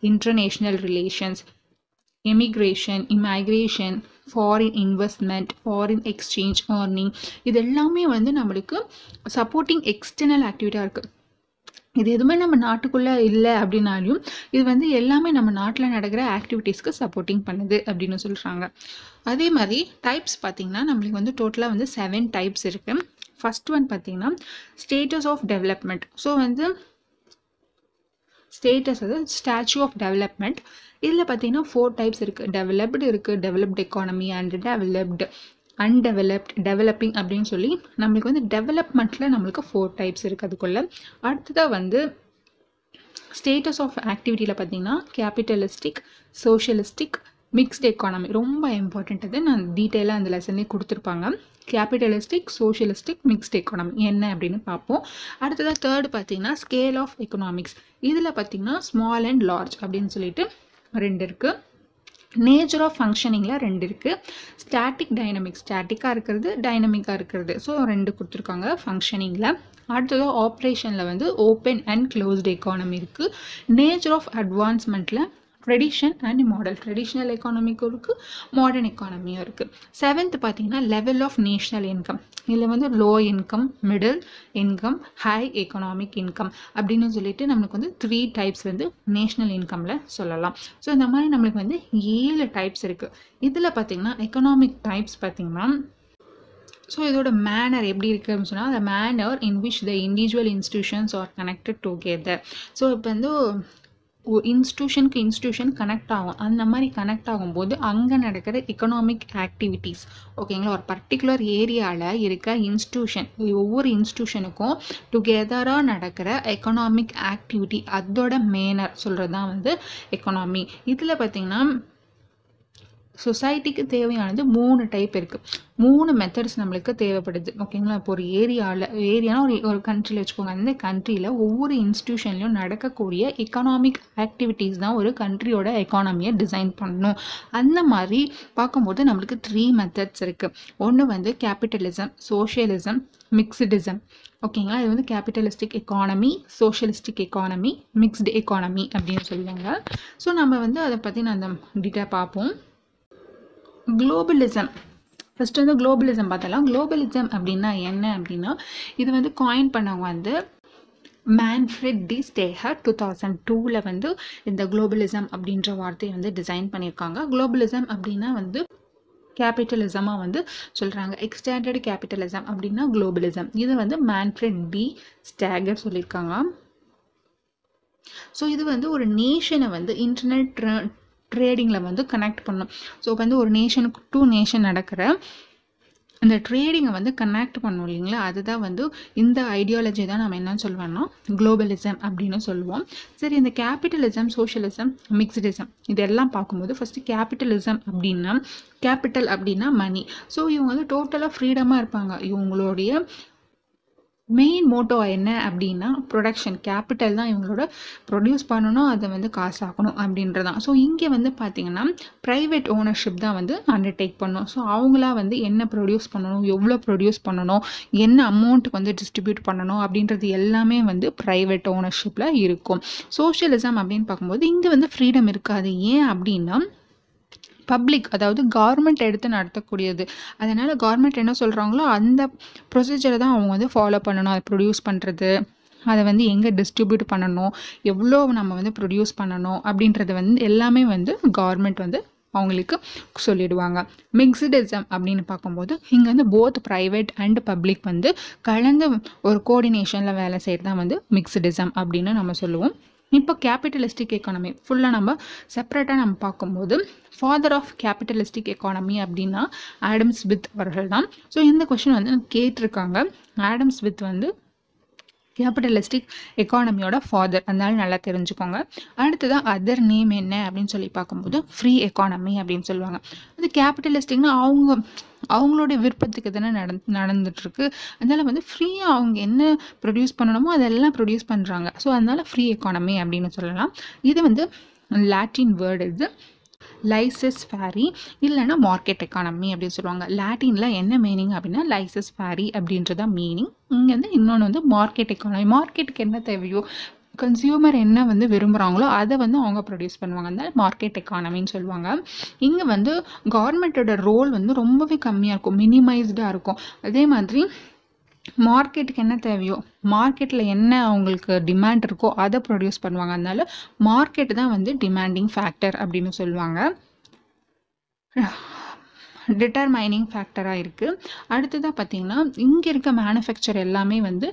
international relations emigration immigration foreign investment foreign exchange earning இது எல்லாமே வந்து நம்மளுக்கு சப்போர்ட்டிங் எக்ஸ்டர்னல் ஆக்டிவிட்டியாக இருக்குது இது எதுவுமே நம்ம நாட்டுக்குள்ளே இல்லை அப்படின்னாலும் இது வந்து எல்லாமே நம்ம நாட்டில் நடக்கிற ஆக்டிவிட்டீஸ்க்கு சப்போர்ட்டிங் பண்ணுது அப்படின்னு சொல்கிறாங்க அதே மாதிரி டைப்ஸ் பார்த்திங்கன்னா நம்மளுக்கு வந்து டோட்டலாக வந்து செவன் டைப்ஸ் இருக்குது ஃபஸ்ட் ஒன் பார்த்திங்கன்னா ஸ்டேட்டஸ் ஆஃப் டெவலப்மெண்ட் ஸோ வந்து ஸ்டேட்டஸ் அது ஸ்டாச்சு ஆஃப் டெவலப்மெண்ட் இதில் பார்த்தீங்கன்னா ஃபோர் டைப்ஸ் இருக்குது டெவலப்டு இருக்குது developed economy and developed undeveloped developing அப்படின்னு சொல்லி நம்மளுக்கு வந்து டெவலப்மெண்ட்டில் நம்மளுக்கு ஃபோர் டைப்ஸ் இருக்குது அதுக்குள்ளே. அடுத்ததாக வந்து ஸ்டேட்டஸ் ஆஃப் ஆக்டிவிட்டியில் பார்த்தீங்கன்னா கேபிட்டலிஸ்டிக் சோஷியலிஸ்டிக் மிக்ஸ்ட் எக்கானமி ரொம்ப இம்பார்ட்டண்ட் அது. நான் டீட்டெயிலாக அந்த லெசன்லேயே கொடுத்துருப்பாங்க. கேபிட்டலிஸ்டிக் சோஷியலிஸ்டிக் மிக்ஸ்ட் எக்கானமி என்ன அப்படின்னு பார்ப்போம். அடுத்ததாக தேர்டு பார்த்தீங்கன்னா ஸ்கேல் ஆஃப் எக்கனாமிக்ஸ் இதில் பார்த்தீங்கன்னா ஸ்மால் அண்ட் லார்ஜ் அப்படின்னு சொல்லிட்டு ரெண்டு இருக்குது நேச்சர் ஆஃப் ஃபங்க்ஷனிங்கில் ரெண்டு இருக்குது ஸ்டாட்டிக் டைனமிக் ஸ்டாட்டிக்காக இருக்கிறது டைனமிக்காக இருக்கிறது. ஸோ ரெண்டு கொடுத்துருக்காங்க ஃபங்க்ஷனிங்கில் அடுத்தது ஆப்ரேஷனில் வந்து ஓப்பன் அண்ட் க்ளோஸ்டு எக்கானமி இருக்குது நேச்சர் ஆஃப் அட்வான்ஸ்மெண்ட்டில் ட்ரெடிஷன் அண்ட் மாடல் ட்ரெடிஷ்னல் எக்கானமிக்கும் இருக்குது மாடர்ன் எக்கானமியும் இருக்குது செவன்த் பார்த்தீங்கன்னா லெவல் ஆஃப் நேஷ்னல் இன்கம் இதில் வந்து low income middle income high economic income அப்படின்னு சொல்லிட்டு நம்மளுக்கு வந்து த்ரீ டைப்ஸ் வந்து நேஷ்னல் இன்கமில் சொல்லலாம். ஸோ இந்த மாதிரி நம்மளுக்கு வந்து ஏழு டைப்ஸ் இருக்குது இதில் பார்த்தீங்கன்னா எக்கனாமிக் டைப்ஸ் பார்த்தீங்கன்னா ஸோ இதோட மேனர் எப்படி இருக்குது அப்படின்னு சொன்னால் அந்த manner in which the individual institutions are connected together so இப்போ வந்து இன்ஸ்டியூஷனுக்கு இன்ஸ்டியூஷன் கனெக்ட் ஆகும். அந்த மாதிரி கனெக்ட் ஆகும்போது அங்கே நடக்கிற எக்கனாமிக் ஆக்டிவிட்டீஸ் ஓகேங்களா ஒரு பர்டிகுலர் ஏரியாவில் இருக்க இன்ஸ்டியூஷன் ஒவ்வொரு இன்ஸ்டியூஷனுக்கும் டுகெதராக நடக்கிற எக்கனாமிக் ஆக்டிவிட்டி அதோட மேனர் சொல்கிறது தான் வந்து எக்கனாமி இதில் பார்த்திங்கன்னா சொசைட்டிக்கு தேவையானது மூணு டைப் இருக்குது மூணு மெத்தட்ஸ் நம்மளுக்கு தேவைப்படுது. ஓகேங்களா இப்போ ஒரு ஏரியாவில் ஏரியானா ஒரு ஒரு கண்ட்ரியில் வச்சுக்கோங்க. அந்த கண்ட்ரியில் ஒவ்வொரு இன்ஸ்டியூஷன்லையும் நடக்கக்கூடிய எக்கனாமிக் ஆக்டிவிட்டீஸ் தான் ஒரு கண்ட்ரியோட எக்கானமியை டிசைன் பண்ணணும். அந்த மாதிரி பார்க்கும்போது நம்மளுக்கு த்ரீ மெத்தட்ஸ் இருக்குது ஒன்று வந்து கேபிட்டலிசம் சோஷியலிசம் மிக்சடிசம் ஓகேங்களா இது வந்து capitalistic economy socialistic economy mixed economy அப்படின்னு சொல்லுவாங்க. ஸோ நம்ம வந்து அதை பற்றி நான் அந்த டீட்டெயில் பார்ப்போம். குளோபலிசம் ஃபஸ்ட்டு வந்து குளோபலிசம் பார்த்தலாம் குளோபலிசம் அப்படின்னா என்ன அப்படின்னா இது வந்து காயின் பண்ணவங்க வந்து Manfred D Steger two thousand டூவில் வந்து இந்த குளோபலிசம் அப்படின்ற வார்த்தையை வந்து டிசைன் பண்ணியிருக்காங்க. குளோபலிசம் அப்படின்னா வந்து கேபிட்டலிசமாக வந்து சொல்கிறாங்க எக்ஸ்டாண்டர்டு கேபிட்டலிசம் அப்படின்னா குளோபலிசம் இது வந்து மேன்ஃப்ரெட் டி ஸ்டேகர் சொல்லியிருக்காங்க. ஸோ இது வந்து ஒரு நேஷனை வந்து இன்டர்னல் ட்ர ட்ரேடிங்கில் வந்து கனெக்ட் பண்ணும் ஸோ வந்து ஒரு நேஷனுக்கு டூ நேஷன் நடக்கிற அந்த ட்ரேடிங்கை வந்து கனெக்ட் பண்ணும் இல்லைங்களா? அதுதான் வந்து இந்த ஐடியாலஜி தான் நம்ம என்னன்னு சொல்லுவோம்னா குளோபலிசம் அப்படின்னு சொல்லுவோம். சரி இந்த கேபிட்டலிசம் சோஷியலிசம் மிக்சடிசம் இதெல்லாம் பார்க்கும்போது ஃபஸ்ட்டு கேபிட்டலிசம் அப்படின்னா கேபிட்டல் அப்படின்னா மணி ஸோ இவங்க வந்து டோட்டலாக ஃப்ரீடமாக இருப்பாங்க. இவங்களுடைய மெயின் மோட்டோ என்ன அப்படின்னா ப்ரொடக்ஷன் கேபிட்டல் தான் இவங்களோட ப்ரொடியூஸ் பண்ணணும் அதை வந்து காசாக்கணும் அப்படின்றதான். ஸோ இங்கே வந்து பார்த்திங்கன்னா ப்ரைவேட் ஓனர்ஷிப் தான் வந்து அண்டர்டேக் பண்ணும். ஸோ அவங்களா வந்து என்ன ப்ரொடியூஸ் பண்ணணும் எவ்வளோ ப்ரொடியூஸ் பண்ணணும் என்ன அமௌண்ட்டுக்கு வந்து டிஸ்ட்ரிபியூட் பண்ணணும் அப்படின்றது எல்லாமே வந்து ப்ரைவேட் ஓனர்ஷிப்பில் இருக்கும். சோஷியலிசம் அப்படின்னு பார்க்கும்போது இங்கே வந்து ஃப்ரீடம் இருக்காது. ஏன் அப்படின்னா பப்ளிக் அதாவது கவர்மெண்ட் எடுத்து நடத்தக்கூடியது. அதனால் கவர்மெண்ட் என்ன சொல்கிறாங்களோ அந்த ப்ரொசீஜரை தான் அவங்க வந்து ஃபாலோ பண்ணணும். அதை ப்ரொடியூஸ் பண்ணுறது அதை வந்து எங்கே டிஸ்ட்ரிபியூட் பண்ணணும்? எவ்வளோ நம்ம வந்து ப்ரொடியூஸ் பண்ணணும்? அப்படின்றது வந்து எல்லாமே வந்து கவர்மெண்ட் வந்து அவங்களுக்கு சொல்லிடுவாங்க. மிக்சிடிசம் அப்படின்னு பார்க்கும்போது இங்கே வந்து போத் ப்ரைவேட் அண்ட் பப்ளிக் வந்து கலந்து ஒரு கோஆர்டினேஷனில் வேலை செய்கிறது தான் வந்து மிக்சிடிசம் அப்படின்னு நம்ம சொல்லுவோம். இப்போ கேபிட்டலிஸ்டிக் எக்கானமி ஃபுல்லாக நம்ம செப்பரேட்டாக நம்ம பார்க்கும்போது ஃபாதர் ஆஃப் கேபிட்டலிஸ்டிக் எக்கானமி அப்படின்னா ஆடம் ஸ்மித் அவர்கள் தான் ஸோ இந்த கொஷின் வந்து கேட்டிருக்காங்க. ஆடம் ஸ்மித் வந்து கேபிட்டலிஸ்டிக் எக்கானமியோட ஃபாதர் அதனால நல்லா தெரிஞ்சுக்கோங்க. அடுத்ததான் அதர் நேம் என்ன அப்படின்னு சொல்லி பார்க்கும்போது ஃப்ரீ எக்கானமி அப்படின்னு சொல்லுவாங்க. அது கேபிட்டலிஸ்டிக்னா அவங்க அவங்களுடைய விருப்பத்துக்கு தானே நடந் நடந்துட்டுருக்கு. அதனால் வந்து ஃப்ரீயாக அவங்க என்ன ப்ரொடியூஸ் பண்ணணுமோ அதெல்லாம் ப்ரொடியூஸ் பண்ணுறாங்க ஸோ அதனால் ஃப்ரீ எக்கானமி அப்படின்னு சொல்லலாம். இது வந்து லாட்டின் வேர்டு இது. லைசஸ் ஃபேரி இல்லைன்னா மார்க்கெட் எக்கானமி அப்படின்னு சொல்லுவாங்க. லாட்டினில் என்ன மீனிங் அப்படின்னா லைசஸ் ஃபேரி அப்படின்றத மீனிங் இங்கே வந்து இன்னொன்று வந்து மார்க்கெட் எக்கானமி மார்க்கெட்டுக்கு என்ன தேவையோ கன்சியூமர் என்ன வந்து விரும்புகிறாங்களோ அதை வந்து அவங்க ப்ரொடியூஸ் பண்ணுவாங்க. அதனால் மார்க்கெட் எக்கானமின்னு சொல்லுவாங்க. இங்கே வந்து கவர்மெண்ட்டோட ரோல் வந்து ரொம்பவே கம்மியாக இருக்கும். மினிமைஸ்டாக இருக்கும். அதே மாதிரி மார்க்கெட்டுக்கு என்ன தேவையோ மார்க்கெட்டில் என்ன அவங்களுக்கு டிமாண்ட் இருக்கோ அதை ப்ரொடியூஸ் பண்ணுவாங்க. அதனால மார்க்கெட் தான் வந்து டிமாண்டிங் ஃபேக்டர் அப்படின்னு சொல்லுவாங்க. டிட்டர்மைனிங் ஃபேக்டராக இருக்குது அடுத்ததாக பார்த்தீங்கன்னா இங்கே இருக்க மேனுஃபேக்சர் எல்லாமே வந்து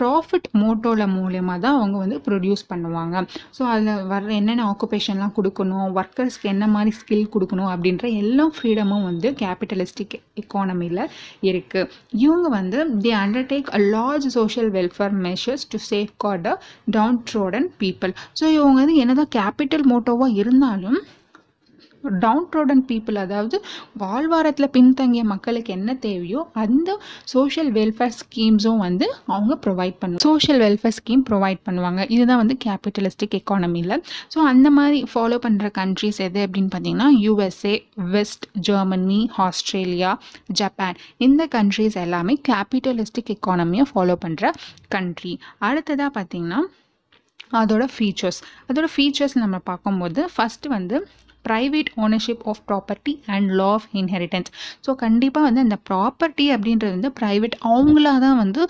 ப்ராஃபிட் மோட்டோவில் மூலயமா தான் அவங்க வந்து ப்ரொடியூஸ் பண்ணுவாங்க. ஸோ அதில் வர்ற என்னென்ன ஆக்குபேஷன்லாம் கொடுக்கணும் ஒர்க்கர்ஸ்க்கு என்ன மாதிரி ஸ்கில் கொடுக்கணும் அப்படின்ற எல்லா ஃப்ரீடமும் வந்து கேபிட்டலிஸ்டிக் எக்கானமியில் இருக்குது இவங்க வந்து the undertake a large social welfare measures to safeguard a downtrodden people so இவங்க வந்து என்னதான் கேபிட்டல் மோட்டோவாக இருந்தாலும் டவுன் ட்ரோடன் பீப்புள் அதாவது வாழ்வாரத்தில் பின்தங்கிய மக்களுக்கு என்ன தேவையோ அந்த சோஷியல் வெல்ஃபேர் ஸ்கீம்ஸும் வந்து அவங்க ப்ரொவைட் பண்ணுவாங்க சோஷியல் வெல்ஃபேர் ஸ்கீம் ப்ரொவைட் பண்ணுவாங்க. இதுதான் வந்து கேபிட்டலிஸ்டிக் எக்கானமியில் ஸோ அந்த மாதிரி ஃபாலோ பண்ணுற கண்ட்ரிஸ் எது அப்படின்னு பார்த்தீங்கன்னா USA West Germany Australia Japan இந்த கண்ட்ரிஸ் எல்லாமே கேபிட்டலிஸ்டிக் எக்கானமியை ஃபாலோ பண்ணுற கண்ட்ரி அடுத்ததாக பார்த்தீங்கன்னா அதோட ஃபீச்சர்ஸ் அதோட ஃபீச்சர்ஸ் நம்ம பார்க்கும்போது ஃபஸ்ட்டு வந்து private ownership of property and law of inheritance so கண்டிப்பாக வந்து அந்த ப்ராப்பர்ட்டி அப்படின்றது வந்து ப்ரைவேட் அவங்களா தான் வந்து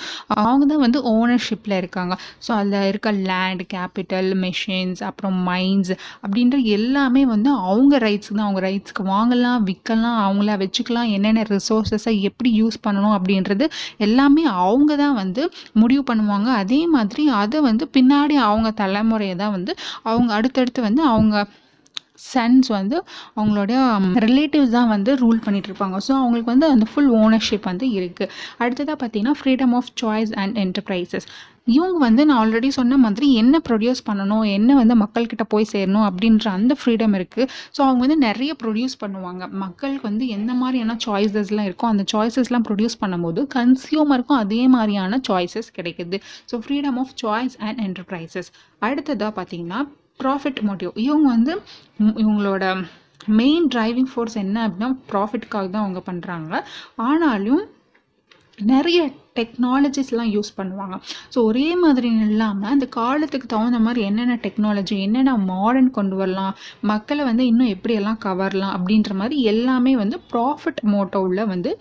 அவங்க தான் வந்து ஓனர்ஷிப்பில் இருக்காங்க. ஸோ அதில் இருக்க லேண்ட் கேபிட்டல் மெஷின்ஸ் அப்புறம் மைன்ஸ் அப்படின்ற எல்லாமே வந்து அவங்க ரைட்ஸ் தான். அவங்க ரைட்ஸ்க்கு வாங்கலாம் விற்கலாம் அவங்கள வச்சுக்கலாம். என்னென்ன ரிசோர்ஸஸை எப்படி யூஸ் பண்ணணும் அப்படின்றது எல்லாமே அவங்க தான் வந்து முடிவு பண்ணுவாங்க. அதே மாதிரி அதை வந்து பின்னாடி அவங்க தலைமுறையை தான் வந்து அவங்க அடுத்தடுத்து வந்து அவங்க சன்ஸ் வந்து அவங்களுடைய ரிலேட்டிவ்ஸ் தான் வந்து ரூல் பண்ணிட்டு இருப்பாங்க ஸோ அவங்களுக்கு வந்து அந்த ஃபுல் ஓனர்ஷிப் வந்து இருக்குது அடுத்ததாக பார்த்தீங்கன்னா freedom of choice and enterprises இவங்க வந்து நான் ஆல்ரெடி சொன்ன மாதிரி என்ன ப்ரொடியூஸ் பண்ணணும் என்ன வந்து மக்கள்கிட்ட போய் சேரணும் அப்படின்ற அந்த ஃப்ரீடம் இருக்குது ஸோ அவங்க வந்து நிறைய ப்ரொடியூஸ் பண்ணுவாங்க. மக்களுக்கு வந்து எந்த மாதிரியான சாய்ஸஸ்லாம் இருக்கோ அந்த சாய்ஸஸ்லாம் ப்ரொடியூஸ் பண்ணும்போது கன்சியூமருக்கும் அதே மாதிரியான சாய்ஸஸ் கிடைக்குது. So freedom of choice and enterprises அடுத்ததாக பார்த்தீங்கன்னா ப்ராஃபிட் மோட்டிவ் இவங்க வந்து இவங்களோட மெயின் டிரைவிங் ஃபோர்ஸ் என்ன அப்படின்னா ப்ராஃபிட்காக தான் அவங்க பண்ணுறாங்க ஆனாலும் நிறைய டெக்னாலஜிஸ்லாம் யூஸ் பண்ணுவாங்க. ஸோ ஒரே மாதிரி இல்லாமல் அந்த காலத்துக்கு தகுந்த மாதிரி என்னென்ன டெக்னாலஜி என்னென்ன மாடர்ன் கொண்டு வரலாம் மக்களை வந்து இன்னும் எப்படியெல்லாம் கவரலாம் அப்படின்ற மாதிரி எல்லாமே வந்து ப்ராஃபிட் மோட்டோவில் வந்து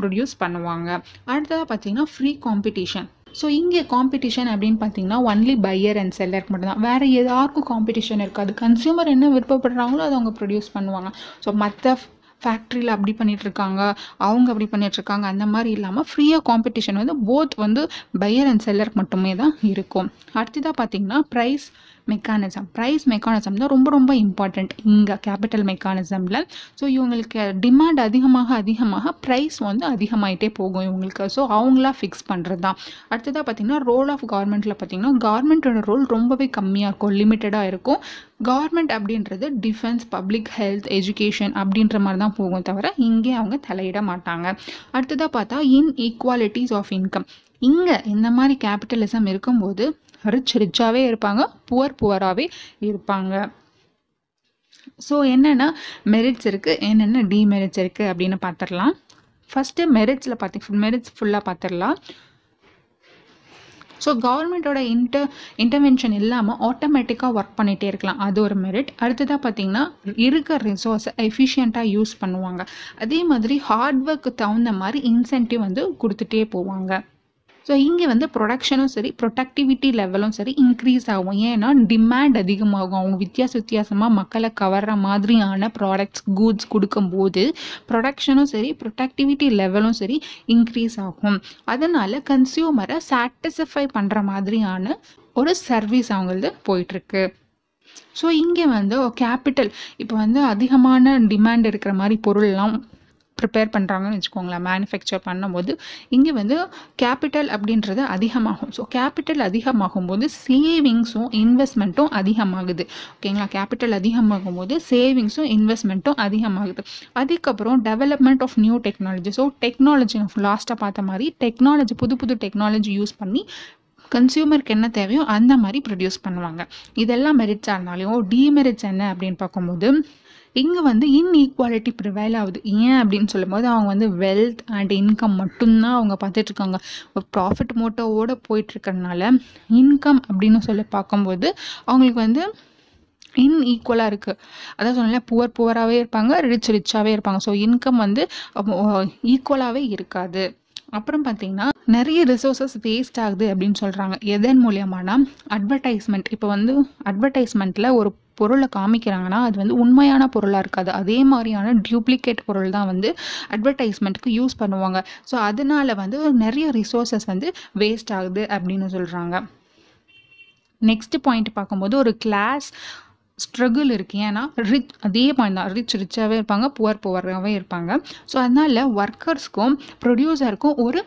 ப்ரொடியூஸ் பண்ணுவாங்க. அடுத்ததாக பார்த்தீங்கன்னா ஃப்ரீ காம்படிஷன் ஸோ இங்கே காம்படிஷன் அப்படின்னு பார்த்தீங்கன்னா ஒன்லி பையர் அண்ட் செல்லருக்கு மட்டும்தான். வேறு யாருக்கும் காம்படிஷன் இருக்காது. கன்சியூமர் என்ன விருப்பப்படுறாங்களோ அதை அவங்க ப்ரொடியூஸ் பண்ணுவாங்க. ஸோ மற்ற ஃபேக்ட்ரியில் அப்படி பண்ணிகிட்ருக்காங்க இருக்காங்க அவங்க அப்படி பண்ணிகிட்ருக்காங்க இருக்காங்க அந்த மாதிரி இல்லாமல் ஃப்ரீயாக காம்படிஷன் வந்து போத் வந்து பையர் அண்ட் செல்லருக்கு மட்டுமே தான் இருக்கும். அடுத்ததாக பார்த்தீங்கன்னா ப்ரைஸ் மெக்கானிசம் ப்ரைஸ் மெக்கானிசம் தான் ரொம்ப ரொம்ப இம்பார்ட்டண்ட் இங்கே கேபிட்டல் மெக்கானிசமில் ஸோ இவங்களுக்கு டிமாண்ட் அதிகமாக அதிகமாக ப்ரைஸ் வந்து அதிகமாயிட்டே போகும் இவங்களுக்கு. ஸோ அவங்களா ஃபிக்ஸ் பண்ணுறது தான். அடுத்ததாக பார்த்தீங்கன்னா ரோல் ஆஃப் கவர்மெண்ட்டில் பார்த்தீங்கன்னா கவர்மெண்ட்டோட ரோல் ரொம்பவே கம்மியாக இருக்கும் லிமிட்டடாக இருக்கும். கவர்மெண்ட் அப்படின்றது டிஃபென்ஸ் பப்ளிக் ஹெல்த் எஜுகேஷன் அப்படின்ற மாதிரி தான் போகும் தவிர இங்கே அவங்க தலையிட மாட்டாங்க. அடுத்ததாக பார்த்தா இன் ஈக்குவாலிட்டிஸ் ஆஃப் இன்கம் இங்கே இந்த மாதிரி கேபிட்டலிசம் இருக்கும்போது ரிச் ரிச்சாகவே இருப்பாங்க புவர் புவராகவே இருப்பாங்க. ஸோ என்னென்ன மெரிட்ஸ் இருக்குது என்னென்ன டிமெரிட்ஸ் இருக்குது அப்படின்னு பார்த்துடலாம் ஃபஸ்ட்டு மெரிட்ஸில் பார்த்தி மெரிட்ஸ் ஃபுல்லாக பார்த்துடலாம் ஸோ கவர்மெண்ட்டோட இன்டர் இன்டர்வென்ஷன் இல்லாமல் ஆட்டோமேட்டிக்காக ஒர்க் பண்ணிகிட்டே இருக்கலாம் அது ஒரு மெரிட் அடுத்ததாக பார்த்தீங்கன்னா இருக்கிற ரிசோர்ஸை எஃபிஷியண்ட்டாக யூஸ் பண்ணுவாங்க. அதே மாதிரி ஹார்ட் ஒர்க்கு தகுந்த மாதிரி இன்சென்டிவ் வந்து கொடுத்துட்டே போவாங்க. ஸோ இங்கே வந்து ப்ரொடக்ஷனும் சரி ப்ரொடக்டிவிட்டி லெவலும் சரி இன்க்ரீஸ் ஆகும். ஏன்னா டிமாண்ட் அதிகமாகும். அவங்க வித்தியாச வித்தியாசமாக மக்களை கவர்ற மாதிரியான ப்ராடக்ட்ஸ் கூட்ஸ் கொடுக்கும்போது ப்ரொடக்ஷனும் சரி ப்ரொடக்டிவிட்டி லெவலும் சரி இன்க்ரீஸ் ஆகும். அதனால் கன்சியூமரை சாட்டிஸ்ஃபை பண்ணுற மாதிரியான ஒரு சர்வீஸ் அவங்களது போயிட்டுருக்கு. ஸோ இங்கே வந்து oh, கேபிட்டல் இப்போ வந்து அதிகமான டிமாண்ட் இருக்கிற மாதிரி பொருள்லாம் ப்ரிப்பேர் பண்ணுறாங்கன்னு வச்சுக்கோங்களேன் மேனுஃபேக்சர் பண்ணும்போது இங்கே வந்து கேபிட்டல் அப்படின்றது அதிகமாகும். ஸோ கேபிட்டல் அதிகமாகும் போது சேவிங்ஸும் இன்வெஸ்ட்மெண்ட்டும் அதிகமாகுது. ஓகேங்களா கேபிட்டல் அதிகமாகும் போது சேவிங்ஸும் இன்வெஸ்ட்மெண்ட்டும் அதிகமாகுது. அதுக்கப்புறம் development of new technology so technology லாஸ்ட்டாக பார்த்த மாதிரி டெக்னாலஜி புது புது டெக்னாலஜி யூஸ் பண்ணி கன்சியூமருக்கு என்ன தேவையோ அந்த மாதிரி ப்ரொடியூஸ் பண்ணுவாங்க. இதெல்லாம் மெரிட்ஸாக இருந்தாலும் டீமெரிட்ஸ் என்ன அப்படின்னு பார்க்கும்போது இங்கே வந்து இன்இக்வாலிட்டி ப்ரிவைல் ஆகுது. ஏன் அப்படின்னு சொல்லும்போது அவங்க வந்து வெல்த் அண்ட் இன்கம் மட்டும்தான் அவங்க பார்த்துட்ருக்காங்க. ஒரு ப்ராஃபிட் மோட்டோவோடு போயிட்டுருக்கறனால இன்கம் அப்படின்னு சொல்லி பார்க்கும்போது அவங்களுக்கு வந்து இன்ஈக்குவலாக இருக்குது அதான் சொன்னல புவர் புவராகவே இருப்பாங்க ரிச் ரிச்சாகவே இருப்பாங்க. ஸோ இன்கம் வந்து ஈக்குவலாகவே இருக்காது. அப்புறம் பார்த்தீங்கன்னா நிறைய ரிசோர்ஸஸ் வேஸ்ட் ஆகுது அப்படின்னு சொல்கிறாங்க எதன் மூலியமானா அட்வர்டைஸ்மெண்ட் இப்போ வந்து அட்வர்டைஸ்மெண்ட்டில் ஒரு பொருளை காமிக்கிறாங்கன்னா அது வந்து உண்மையான பொருளாக இருக்காது. அதே மாதிரியான டியூப்ளிகேட் பொருள் தான் வந்து அட்வர்டைஸ்மெண்ட்டுக்கு யூஸ் பண்ணுவாங்க. ஸோ அதனால வந்து நிறைய ரிசோர்ஸஸ் வந்து வேஸ்ட் ஆகுது அப்படின்னு சொல்கிறாங்க நெக்ஸ்ட் பாயிண்ட் பார்க்கும்போது ஒரு கிளாஸ் ஸ்ட்ரகிள் இருக்குது ஏன்னா ரிச் அதே பாயிண்ட் தான். ரிச் ரிச்சாகவே இருப்பாங்க புவர் புவராகவே இருப்பாங்க. ஸோ அதனால் ஒர்க்கர்ஸ்க்கும் ப்ரொடியூசருக்கும் ஒரு